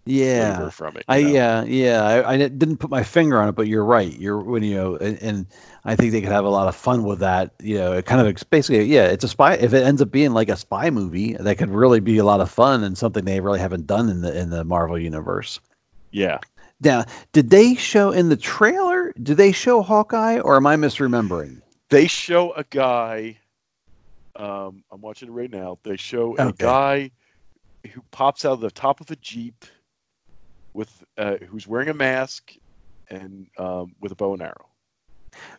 yeah from it. I yeah yeah I, I didn't put my finger on it, but you're right. You're when you know, and, and I think they could have a lot of fun with that. You know, it kind of basically yeah, it's a spy. If it ends up being like a spy movie, that could really be a lot of fun and something they really haven't done in the in the Marvel universe. yeah. Now, did they show in the trailer? Did they show Hawkeye, or am I misremembering? They show a guy. Um, I'm watching it right now. They show a guy who pops out of the top of a jeep with uh, who's wearing a mask and um, with a bow and arrow.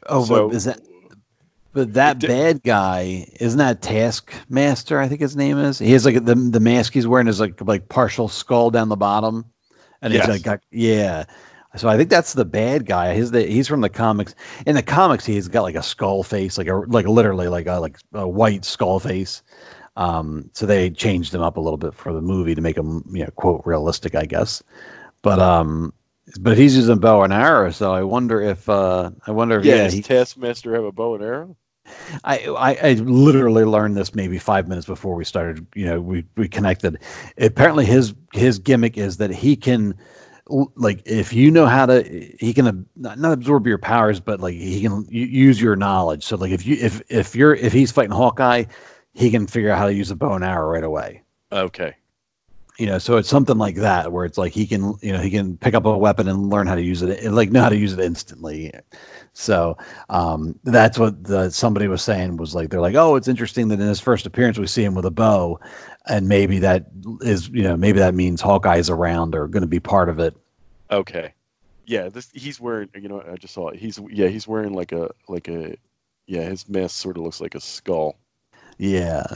Oh, So- but is that? But that It di- bad guy isn't that Taskmaster? I think his name is. He has like the the mask he's wearing is like like partial skull down the bottom, and he's like got yeah. So I think that's the bad guy. He's the he's from the comics. In the comics, he's got like a skull face, like a like literally like a like a white skull face. Um, so they changed him up a little bit for the movie to make him you know quote realistic, I guess. But um, but he's using bow and arrow, so I wonder if uh, I wonder if Yeah, yeah, does he, Taskmaster have a bow and arrow? I, I I literally learned this maybe five minutes before we started. You know, we we connected. Apparently, his his gimmick is that he can, like, if you know how to, he can not, not absorb your powers, but like he can use your knowledge. So, like, if you if if you're if he's fighting Hawkeye, he can figure out how to use a bow and arrow right away. Okay. You know, so it's something like that where it's like he can, you know, he can pick up a weapon and learn how to use it, and, like know how to use it instantly. So um, that's what the, somebody was saying was like they're like, oh, it's interesting that in his first appearance we see him with a bow, and maybe that is you know maybe that means Hawkeye's around or going to be part of it. Okay. Yeah, this he's wearing. You know, I just saw it. He's yeah, he's wearing like a like a yeah. His mask sort of looks like a skull. Yeah.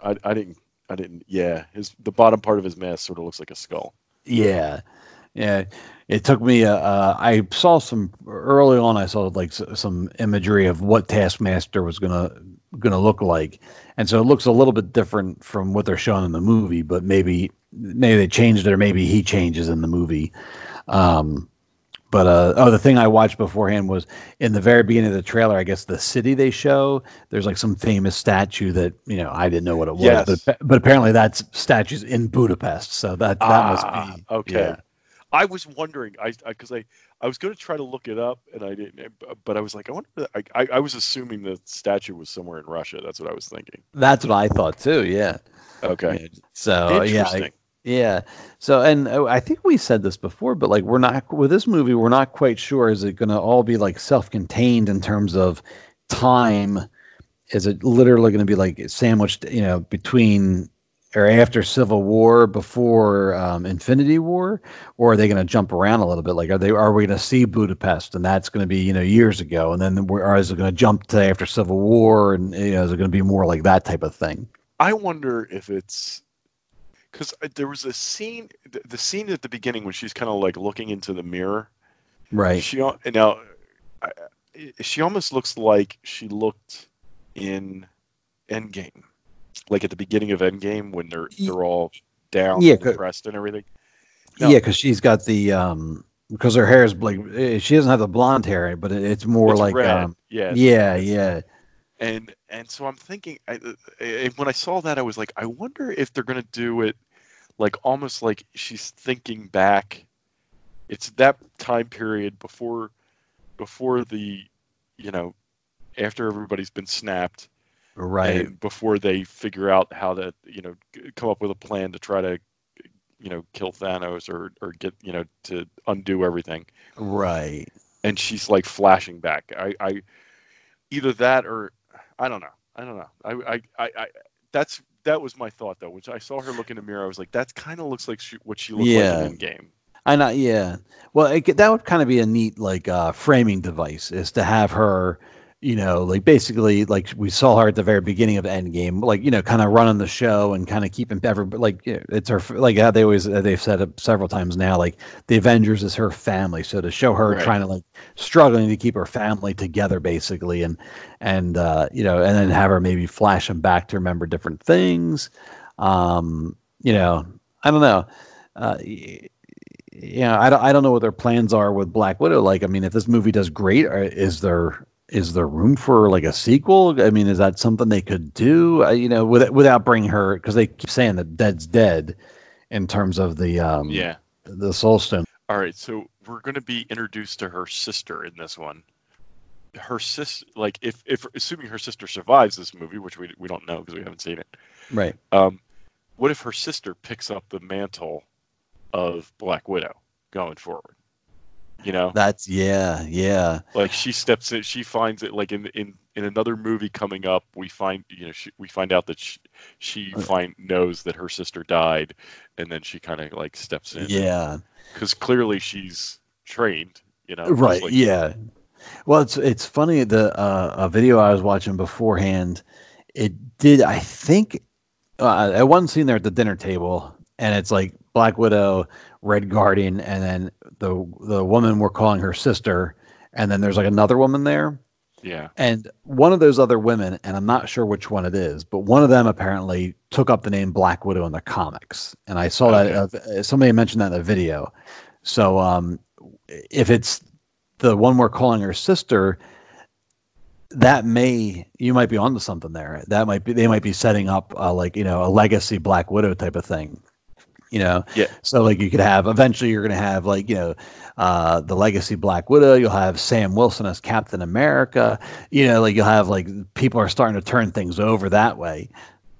I I didn't I didn't. Yeah, his the bottom part of his mask sort of looks like a skull. Yeah, yeah. It took me. Uh, uh, I saw some early on. I saw like some imagery of what Taskmaster was gonna gonna look like, and so it looks a little bit different from what they're showing in the movie. But maybe maybe they changed it, or maybe he changes in the movie. Um, but uh, oh, the thing I watched beforehand was in the very beginning of the trailer. I guess the city they show there's like some famous statue that you know I didn't know what it was, Yes. but but apparently that's statues in Budapest. So that that Ah, must be okay. yeah. I was wondering, I because I, I was going to try to look it up, and I didn't. But I was like, I wonder. I, I, I was assuming the statue was somewhere in Russia. That's what I was thinking. That's what I thought too. Yeah. Okay. So yeah, I- yeah. So and uh, I think we said this before, but like we're not with this movie, we're not quite sure. Is it going to all be like self-contained in terms of time? Is it literally going to be like sandwiched, you know, between or after Civil War, before um, Infinity War, or are they going to jump around a little bit? Like, are they are we going to see Budapest, and that's going to be you know years ago, and then we're, or is it going to jump to after Civil War, and you know, is it going to be more like that type of thing? I wonder if it's because there was a scene, the, the scene at the beginning when she's kind of like looking into the mirror. Right. She now, I, I- she almost looks like she looked in Endgame, like at the beginning of Endgame when they're they're all down, Yeah, and depressed, and everything. No. Yeah, because she's got the um because her hair is like eh, she doesn't have the blonde hair, but it's more It's like um Yeah, yeah, yeah, and and so I'm thinking, I, uh, and when I saw that, I was like, I wonder if they're gonna do it like almost like she's thinking back. It's that time period before before the you know after everybody's been snapped right, and before they figure out how to you know come up with a plan to try to you know kill Thanos or or get you know to undo everything right. and she's like flashing back. I, I either that or I don't know. I don't know. I, I, I, I that's that was my thought though. Which I saw her look in the mirror, I was like, that kind of looks like she, what she looked Yeah. like Endgame. I know, yeah. Well, it, that would kind of be a neat like uh framing device is to have her, you know, like basically like we saw her at the very beginning of Endgame, like you know, kind of running the show and kind of keeping everybody like it's her like how they always uh, they've said it several times now, like the Avengers is her family. So to show her Right. trying to like struggling to keep her family together, basically, and and uh, you know, and then have her maybe flashing back to remember different things. Um, you know, I don't know. Uh, yeah, I don't, I don't know what their plans are with Black Widow. Like, I mean, if this movie does great, or is there is there room for like a sequel? I mean, is that something they could do? Uh, you know, without without bringing her because they keep saying that Dead's dead in terms of the um Yeah. the Soul Stone. All right. So we're going to be introduced to her sister in this one. Her sister, like if if assuming her sister survives this movie, which we we don't know because we haven't seen it. Right. Um, what if her sister picks up the mantle of Black Widow going forward? You know, That's yeah, yeah. like she steps in she finds it like in in in another movie coming up we find you know she, we find out that she, she find knows that her sister died and then she kind of like steps in Yeah. because clearly she's trained you know right like- yeah well it's it's funny the uh, a video i was watching beforehand it did i think uh, at one scene there at the dinner table and it's like black widow red guardian and then the the woman we're calling her sister and then there's like another woman there yeah and one of those other women, and I'm not sure which one it is, but one of them apparently took up the name Black Widow in the comics. And I saw that uh, somebody mentioned that in a video. So um, if it's the one we're calling her sister, that may you might be onto something there. That might be they might be setting up uh, like you know a legacy Black Widow type of thing. You know, Yeah. So like you could have eventually you're gonna have like you know uh, the legacy Black Widow. You'll have Sam Wilson as Captain America. You know, like you'll have like people are starting to turn things over that way.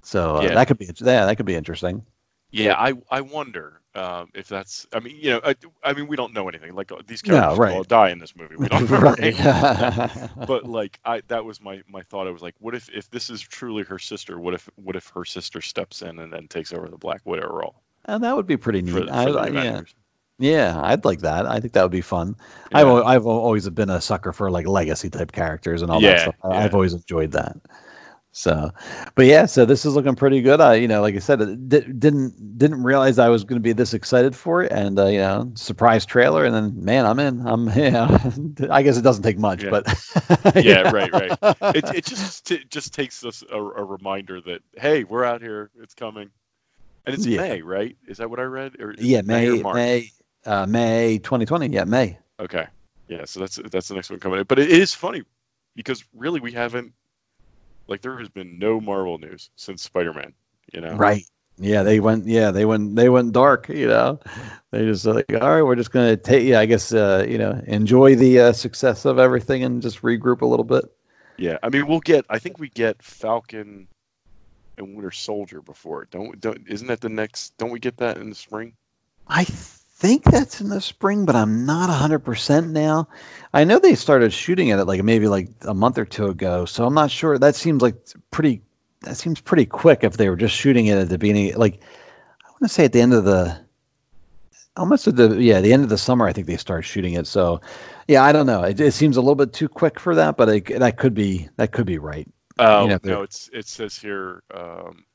So uh, Yeah. that could be yeah that could be interesting. yeah i i wonder um, if that's i mean you know I, I mean we don't know anything like uh, these No, characters right. all die in this movie we don't know but like i that was my my thought i was like what if if this is truly her sister what if what if her sister steps in and then takes over the black widow role And that would be pretty neat. for, for I, yeah. Yeah, I'd like that. I think that would be fun. I've I've always been a sucker for like legacy type characters and all Yeah, that stuff. Yeah. I've always enjoyed that. So, but yeah, so this is looking pretty good. I, you know, like I said, di- didn't didn't realize I was going to be this excited for it, and uh, you know, surprise trailer, and then man, I'm in. I'm yeah. I guess it doesn't take much, Yeah. but yeah, right, right. It, it just it just takes us a, a reminder that hey, we're out here. It's coming, and it's Yeah. May, right? Is that what I read? Or yeah, May or May uh, May 2020. Yeah, May. Okay, yeah. So that's that's the next one coming. in. But it is funny because really we haven't like there has been no Marvel news since Spider-Man. You know, Right. Yeah, they went. Yeah, they went. They went dark. You know, they just like, all right, we're just gonna take. Yeah, I guess. Uh, you know, enjoy the uh, success of everything and just regroup a little bit. Yeah, I mean we'll get. I think we get Falcon and Winter Soldier before. Don't don't. Isn't that the next? Don't we get that in the spring? I think that's in the spring, but I'm not hundred percent now. I know they started shooting at it like maybe like a month or two ago, so I'm not sure. That seems like pretty. That seems pretty quick if they were just shooting it at the beginning. Like I want to say at the end of the. Almost at the yeah the end of the summer, I think they start shooting it. So, yeah, I don't know. It, it seems a little bit too quick for that, but it, that could be that could be right. Oh know, no, it's it says here, um,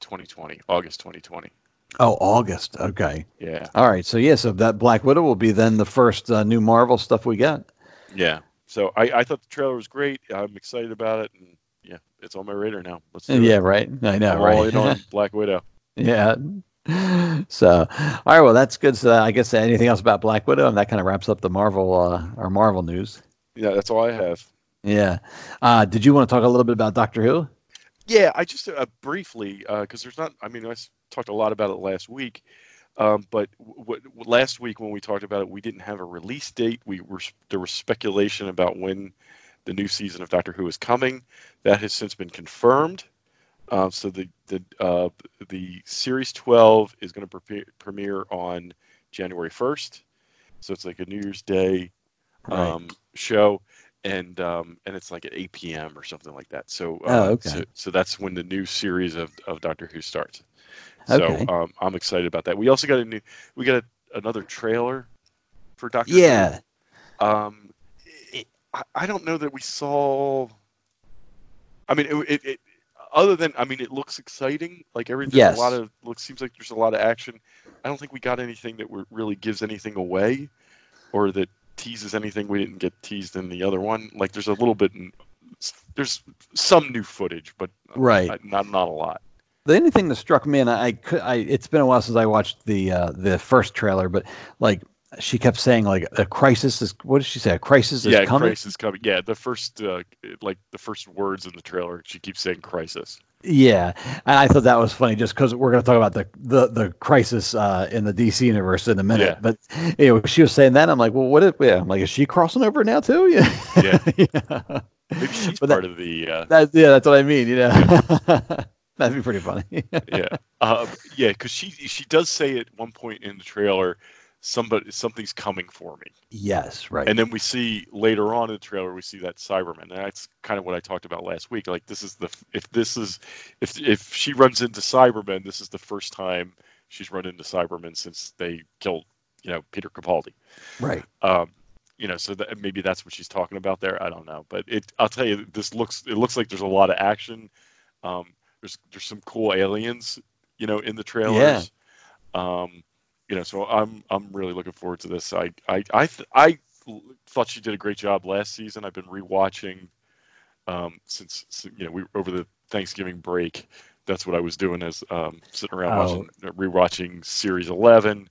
2020, August 2020. Oh, August. Okay. Yeah, All right. So yeah, so that Black Widow will be then the first uh, new Marvel stuff we get. yeah. So I I thought the trailer was great. I'm excited about it, and yeah, it's on my radar now. Let's Yeah, it. right. I know, I'm right? all in on Black Widow. yeah. So, all right. Well, that's good. So, I guess anything else about Black Widow, and that kind of wraps up the Marvel, uh, our Marvel news. Yeah, that's all I have. Yeah. Uh, did you want to talk a little bit about Doctor Who? Yeah, I just uh, briefly because there's not. I mean, I talked a lot about it last week, um, but w- w- last week when we talked about it, we didn't have a release date. We were there was speculation about when the new season of Doctor Who is coming. That has since been confirmed. Uh, so the the uh, the series 12 is going to pre- premiere on January 1st. So it's like a New Year's Day Right. um, show, and um, and it's like at 8 p.m. or something like that. So, uh, Oh, okay. so so that's when the new series of, of Doctor Who starts. Okay. So um, I'm excited about that. We also got a new we got a, another trailer for Doctor Yeah. Who. Um, it, I, I don't know that we saw. I mean, it, it, it other than I mean, it looks exciting. Like everything, Yes. a lot of looks seems like there's a lot of action. I don't think we got anything that really gives anything away, or that teases anything we didn't get teased in the other one. Like there's a little bit, there's some new footage, but Right. not not a lot. The only thing that struck me, and I, I could, I, it's been a while since I watched the uh, the first trailer, but like she kept saying, like a crisis is. What did she say? A crisis is yeah, coming. crisis coming. Yeah, the first uh, like the first words in the trailer, she keeps saying crisis. Yeah, and I thought that was funny, just because we're going to talk about the the the crisis uh, in the DC universe in a minute. Yeah. But you know, she was saying that, I'm like, well, what? If, yeah, I'm like, is she crossing over now too? Yeah, Yeah. yeah. Maybe she's But that- part of the. Uh, That, yeah, that's what I mean. You know, that'd be pretty funny. yeah, uh, yeah, because she she does say at one point in the trailer, somebody something's coming for me, yes, right. and then we see later on in the trailer we see that Cyberman, and that's kind of what I talked about last week. Like this is the if this is if if she runs into Cyberman, this is the first time she's run into Cyberman since they killed you know Peter Capaldi. right. um, you know, so that maybe that's what she's talking about there. I don't know, but it. I'll tell you, this looks. It looks like there's a lot of action. Um, there's there's some cool aliens, you know, in the trailers. Yeah. Um, you know, so I'm I'm really looking forward to this. I I I th- I thought she did a great job last season. I've been rewatching um, since you know we over the Thanksgiving break. That's what I was doing as um, sitting around Oh. watching rewatching series eleven,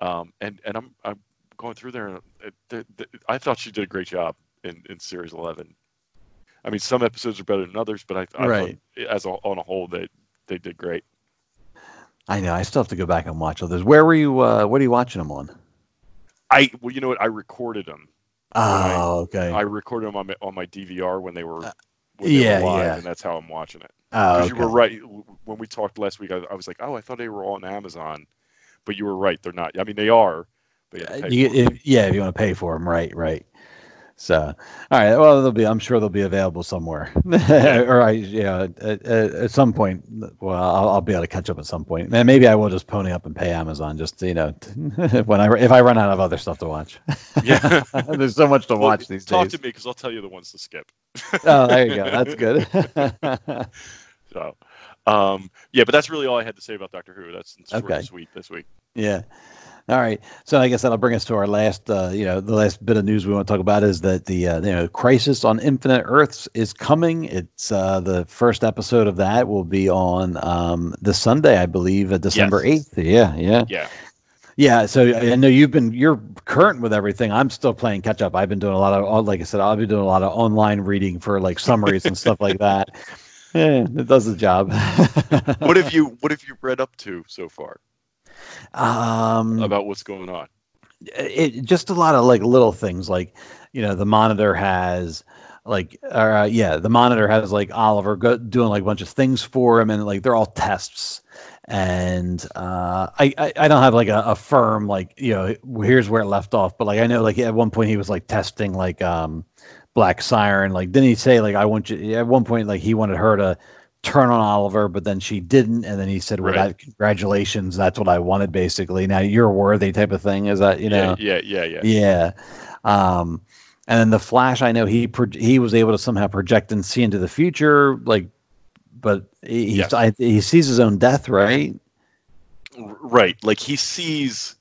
um, and and I'm I'm going through there. And it, the, the, I thought she did a great job in, in series eleven. I mean, some episodes are better than others, but I, I Right. thought as a, on a whole they they did great. I know. I still have to go back and watch all this. Where were you? Uh, what are you watching them on? I well, you know what? I recorded them. Oh, okay. I recorded them on my, on my DVR when they were when they yeah, were live, yeah. and that's how I'm watching it. oh, okay. you were right when we talked last week. I, I was like, oh, I thought they were on Amazon, but you were right. They're not. I mean, they are. But you Uh, you, if, yeah, if you want to pay for them, right, right. So, all right. Well, they'll be. I'm sure they'll be available somewhere, or I, yeah, at, at, at, some point. Well, I'll, I'll, be able to catch up at some point. And maybe I will just pony up and pay Amazon, just you know, when I if I run out of other stuff to watch. Yeah, there's so much to well, watch these talk days. Talk to me because I'll tell you the ones to skip. oh, there you go. That's good. so, um, yeah, but that's really all I had to say about Doctor Who. That's okay. sweet this week. Yeah. All right. So I guess that'll bring us to our last, uh, you know, the last bit of news we want to talk about is that the, uh, you know, Crisis on Infinite Earths is coming. It's uh, the first episode of that will be on um, this Sunday, I believe, uh, December eighth. Yes. Yeah, yeah, yeah, yeah. So I know you've been you're current with everything. I'm still playing catch up. I've been doing a lot of, like I said, I'll be doing a lot of online reading for like summaries and stuff like that. Yeah, it does the job. what have you What have you read up to so far? Um, about what's going on. It just a lot of like little things, like you know, the monitor has like uh, yeah the monitor has like oliver go, doing like a bunch of things for him and like they're all tests and uh, I, I, I don't have like a, a, firm like you know here's where it left off but like i know like at one point he was like testing like um black siren like didn't he say like i want you at one point like he wanted her to turn on oliver but then she didn't and then he said well right. that, congratulations that's what i wanted basically now you're worthy type of thing is that you know yeah yeah yeah yeah, yeah. um and then the Flash, I know he pro- he was able to somehow project and see into the future, like, but he yes. I, he sees his own death, right? Right, like he sees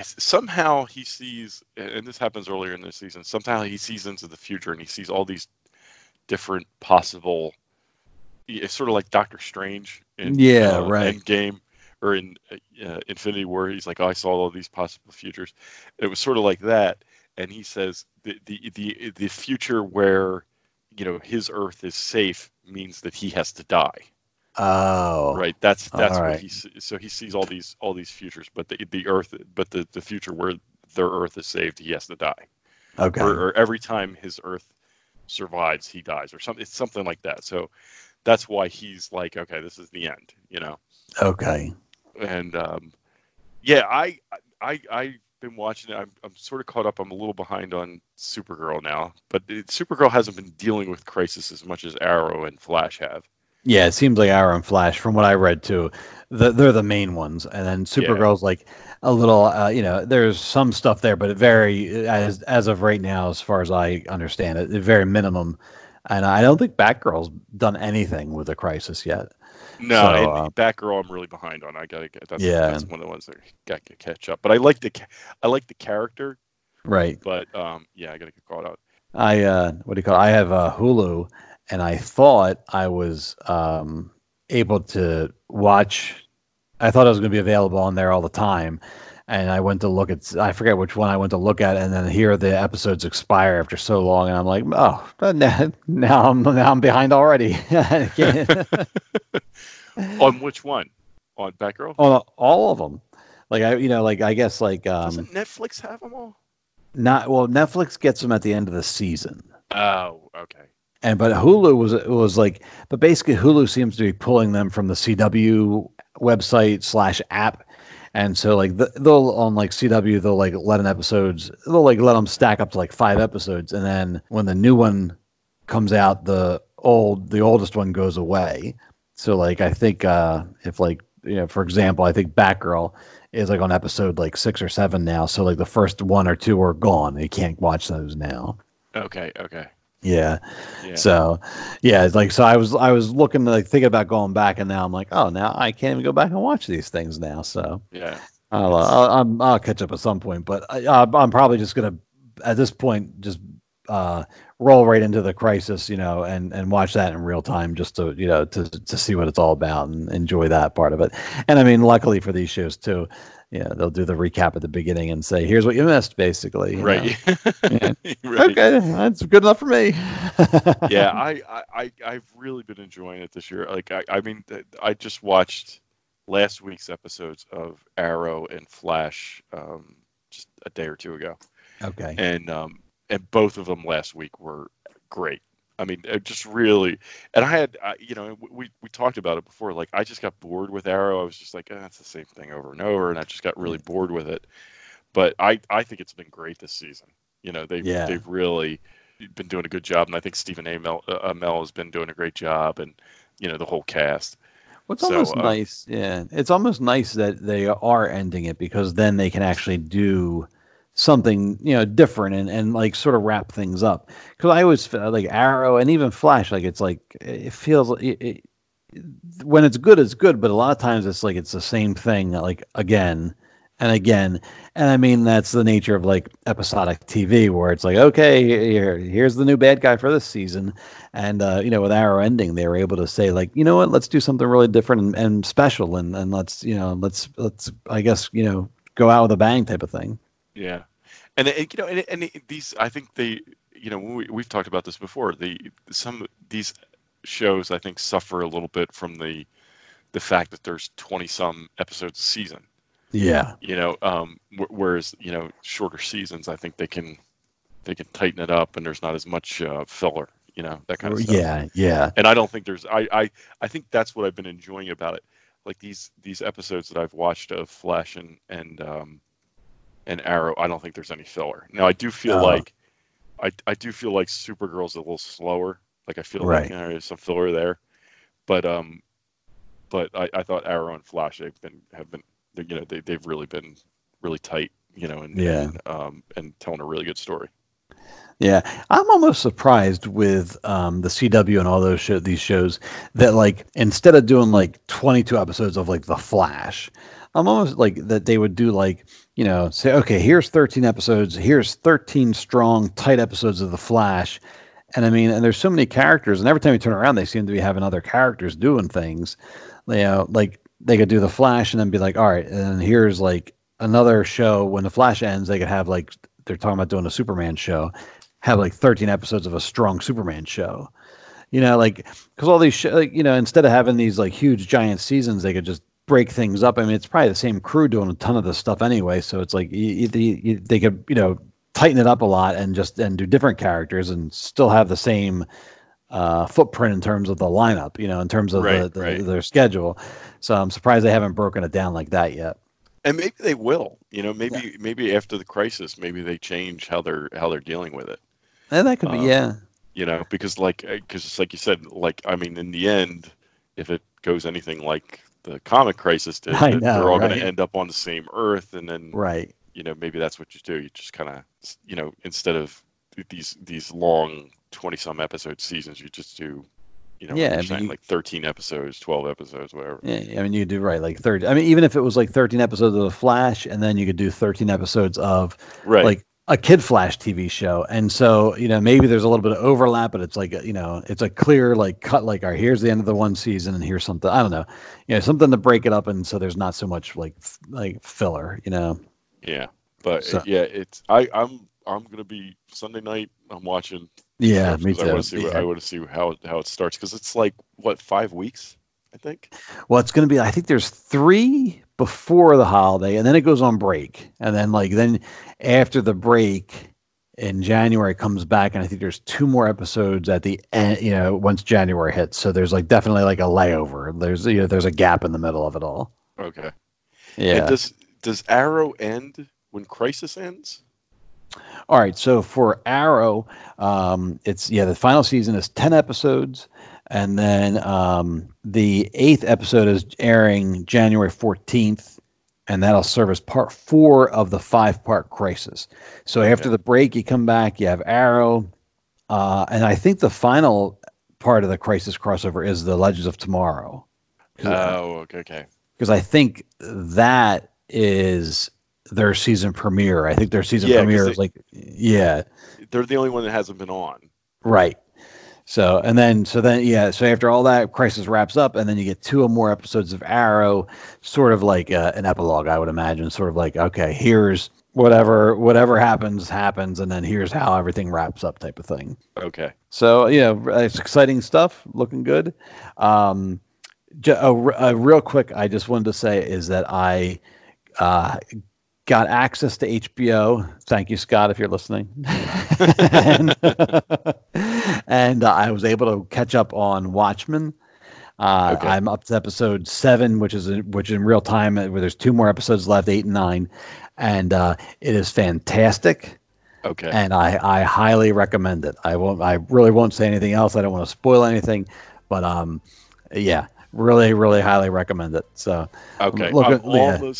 somehow he sees, and this happens earlier in the season. Somehow he sees into the future, and he sees all these different possible. It's sort of like Doctor Strange in yeah, uh, right. Endgame or in uh, Infinity War. He's like, oh, I saw all these possible futures. It was sort of like that and he says the the the the future where you know his Earth is safe means that he has to die. Oh, right. That's that's what he so he sees all these all these futures, but the the Earth, but the the future where their Earth is saved, he has to die. Okay. Or, or every time his Earth survives, he dies, or something. It's something like that. So that's why he's like, okay, this is the end. You know. Okay. And um, yeah, I I I've been watching it. I'm, I'm sort of caught up. I'm a little behind on Supergirl now, but it, Supergirl hasn't been dealing with Crisis as much as Arrow and Flash have. Yeah, it seems like Arrow and Flash, from what I read too, the, they're the main ones, and then Supergirl's yeah. like a little, uh, you know, there's some stuff there, but it very as as of right now, as far as I understand it, the very minimum. And I don't think Batgirl's done anything with the Crisis yet. No, so, uh, Batgirl, I'm really behind on. I gotta get that's, yeah. that's one of the ones that got to catch up. But I like the I like the character, right? But um, yeah, I gotta get caught up. I uh, what do you call? It? I have uh, Hulu, and I thought I was um able to watch. I thought it was going to be available on there all the time, and I went to look at I forget which one I went to look at, and then here the episodes expire after so long, and I'm like, oh, now, now I'm now I'm behind already. On which one? On Batgirl? On all of them. Like I, you know, like I guess like um, doesn't Netflix have them all? Not well. Netflix gets them at the end of the season. Oh, okay. And but Hulu was was like, but basically Hulu seems to be pulling them from the CW website slash app and so like the, they'll on like CW they'll like let an episodes they'll like let them stack up to like five episodes, and then when the new one comes out, the old the oldest one goes away. So like I think uh if like you know for example I think Batgirl is like on episode like six or seven now. So like the first one or two are gone. You can't watch those now. Okay. Okay. Yeah. yeah. So, yeah, like so. I was I was looking like thinking about going back, and now I'm like, oh, now I can't even go back and watch these things now. So yeah, I'll uh, I'll, I'll, catch up at some point, but I, I'm probably just gonna at this point just uh, roll right into the crisis, you know, and and watch that in real time just to you know to to see what it's all about and enjoy that part of it. And I mean, luckily for these shows too, yeah, they'll do the recap at the beginning and say, "Here's what you missed," basically. Right. yeah. right. Okay, that's good enough for me. yeah, I, I, I've really been enjoying it this year. Like, I, I mean, I just watched last week's episodes of Arrow and Flash um, just a day or two ago. Okay. And um, and both of them last week were great. I mean, just really, and I had, uh, you know, we we talked about it before. Like, I just got bored with Arrow. I was just like, that's it's the same thing over and over, and I just got really bored with it. But I I think it's been great this season. You know, they've Yeah. they've really been doing a good job, and I think Stephen Amell, uh, Amell has been doing a great job, and you know the whole cast. Well, it's So, almost uh, nice. Yeah, it's almost nice that they are ending it because then they can actually do something you know different and, and like sort of wrap things up. Because I always feel like Arrow and even Flash, like it's like it feels it, it, when it's good, it's good, but a lot of times it's like it's the same thing like again and again. And I mean that's the nature of like episodic TV where it's like okay, here here's the new bad guy for this season, and uh, you know with Arrow ending, they were able to say like you know what, let's do something really different and, and special, and and let's you know let's let's I guess you know go out with a bang type of thing. Yeah, and it, you know, and, and it- these I think they, you know, we, we've talked about this before. The some these shows I think suffer a little bit from the the fact that there's twenty some episodes a season. Yeah, You know, um, wh- whereas you know shorter seasons, I think they can they can tighten it up, and there's not as much uh, filler. You know, that kind of stuff. yeah, yeah, and I don't think there's I, I I think that's what I've been enjoying about it. Like these these episodes that I've watched of Flash and and um and Arrow, I don't think there's any filler. Now I do feel Oh. like I I do feel like Supergirl's a little slower. Like I feel Right. like you know, there's some filler there. But um but I, I thought Arrow and Flash they've been have been you know they they've really been really tight, you know, and, Yeah. and um and telling a really good story. Yeah, I'm almost surprised with um, the CW and all those show, these shows that like instead of doing like 22 episodes of like The Flash, I'm almost like that they would do like you know say okay here's 13 episodes here's 13 strong tight episodes of The Flash, and I mean and there's so many characters and every time you turn around they seem to be having other characters doing things, you know like they could do The Flash and then be like all right and here's like another show. When The Flash ends they could have like they're talking about doing a Superman show have like 13 episodes of a strong Superman show. You know, like because all these, sh- like, you know, instead of having these like huge giant seasons, they could just break things up. I mean, it's probably the same crew doing a ton of this stuff anyway, so it's like you, you, you, they could, you know, tighten it up a lot and just and do different characters and still have the same uh, footprint in terms of the lineup. You know, in terms of Right, the, right. their schedule. So I'm surprised they haven't broken it down like that yet. and maybe they will you know maybe maybe after the crisis maybe they change how they're how they're dealing with it And that could be, Um, yeah, you know because like because it's like you said like i mean in the end if it goes anything like the comic crisis did I know, they're all going to end up on the same earth and then right. you know maybe that's what you do you just kind of you know instead of these these long 20 some episode seasons you just do you know Yeah, like I saying, mean- like 13 episodes 12 episodes whatever Yeah, I mean, you do right, like thirty. I mean, even if it was like thirteen episodes of the Flash, and then you could do thirteen episodes of right like a Kid Flash TV show, and so you know maybe there's a little bit of overlap, but it's like a, you know it's a clear like cut. Like, right, here's the end of the one season, and here's something. I don't know, you know, something to break it up, and so there's not so much like f- like filler. You know, yeah but So- yeah it's i i'm i'm going to be sunday night i'm watching yeah, me too. I want to see. What, I want to see how how it starts because it's like what five weeks, I think. Well, it's going to be. I think there's three before the holiday, and then it goes on break, and then like then after the break in January comes back, and I think there's two more episodes at the end. You know, once January hits, so there's like definitely like a layover. There's you know there's a gap in the middle of it all. Okay. Yeah. And does does Arrow end when Crisis ends? All right, so for Arrow, um, it's yeah, the final season is ten episodes, and then um, the eighth episode is airing January fourteenth, and that'll serve as part four of the five-part Crisis. So after the break, you come back, you have Arrow, uh, and I think the final part of the Crisis crossover is the Legends of Tomorrow, Oh, okay, okay. because I think that is their season premiere. I think their season Yeah, premiere they- is like yeah. They're the only one that hasn't been on. Right. So and then so then yeah so after all that crisis wraps up and then you get two or more episodes of Arrow, sort of like uh, an epilogue I would imagine, sort of like okay here's whatever whatever happens happens and then here's how everything wraps up type of thing. Okay. So yeah, it's exciting stuff, looking good. Um, ju- a, r- a real quick, I just wanted to say is that I uh, got access to HBO. Thank you, Scott, if you're listening. and and, uh, I was able to catch up on Watchmen. Uh, Okay. I'm up to episode seven, which is which in real time, where there's two more episodes left, eight and nine, and uh, it is fantastic. Okay. and I, I highly recommend it. I won't. I really won't say anything else. I don't want to spoil anything, but um, yeah, really, really highly recommend it. So Okay, look I'm at- yeah.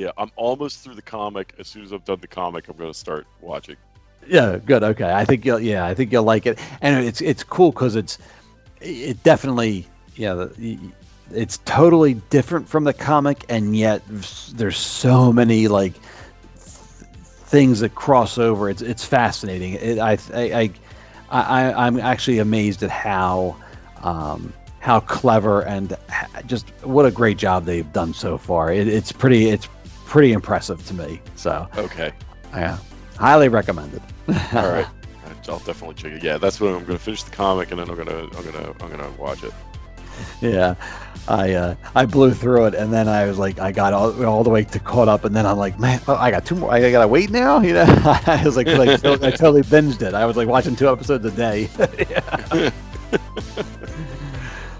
Yeah, I'm almost through the comic. As soon as I've done the comic, I'm going to start watching. Yeah, good. Okay, I think you'll. Yeah, I think you'll like it, and it's it's cool because it's it definitely yeah it's totally different from the comic, and yet there's so many like things that cross over. It's it's fascinating. It, I, I I I I'm actually amazed at how um, how clever and just what a great job they've done so far. It, it's pretty it's pretty impressive to me. So Okay, yeah, highly recommended. all right, I'll definitely check it. Yeah, that's what I'm going to finish the comic, and then I'm gonna I'm gonna I'm gonna watch it. yeah i uh i blew through it and then i was like i got all, all the way to caught up and then i'm like man oh, i got two more i gotta wait now you know i was like, like i totally binged it i was like watching two episodes a day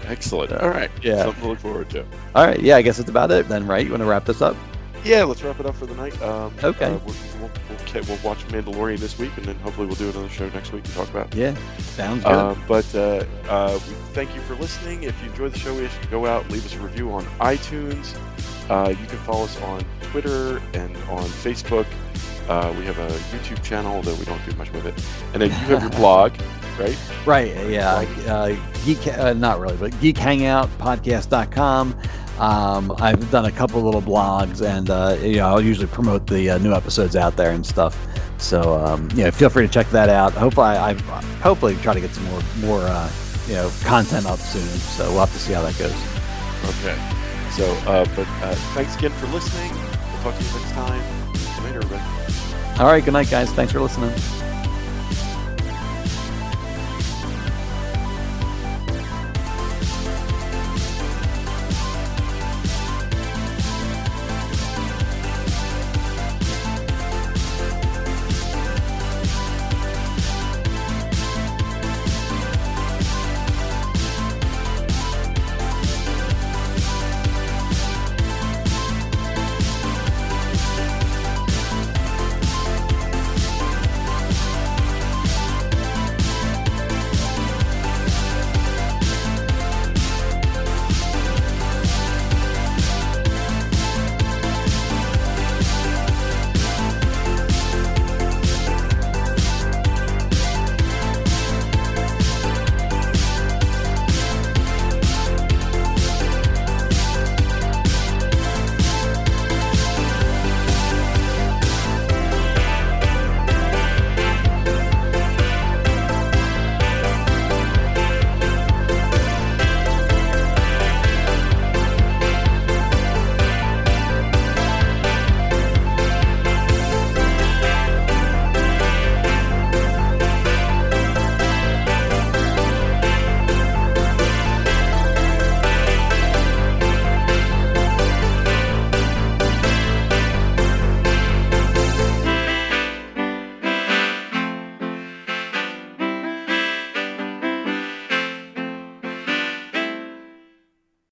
Excellent. All right. Yeah. Something to look forward to. all right yeah i guess that's about it then right you want to wrap this up Yeah, let's wrap it up for the night. Um, Okay. uh, we'll, we'll, we'll, we'll watch Mandalorian this week, and then hopefully we'll do another show next week and talk about. it. yeah sounds good Um, but uh, uh, we thank you for listening. If you enjoy the show, we ask you to go out leave us a review on iTunes. Uh, you can follow us on Twitter and on Facebook. Uh, we have a YouTube channel, though we don't do much with it. And then you have your blog, right? right yeah uh, geek uh, not really but geekhangoutpodcast.com um, I've done a couple little blogs, and uh, you know I'll usually promote the uh, new episodes out there and stuff. So um, you know, feel free to check that out. Hopefully, I, I hopefully try to get some more more uh, you know content up soon. So we'll have to see how that goes. Okay. So, uh, but uh, thanks again for listening. We'll talk to you next time. Night, everybody. All right, good night, guys. Thanks for listening.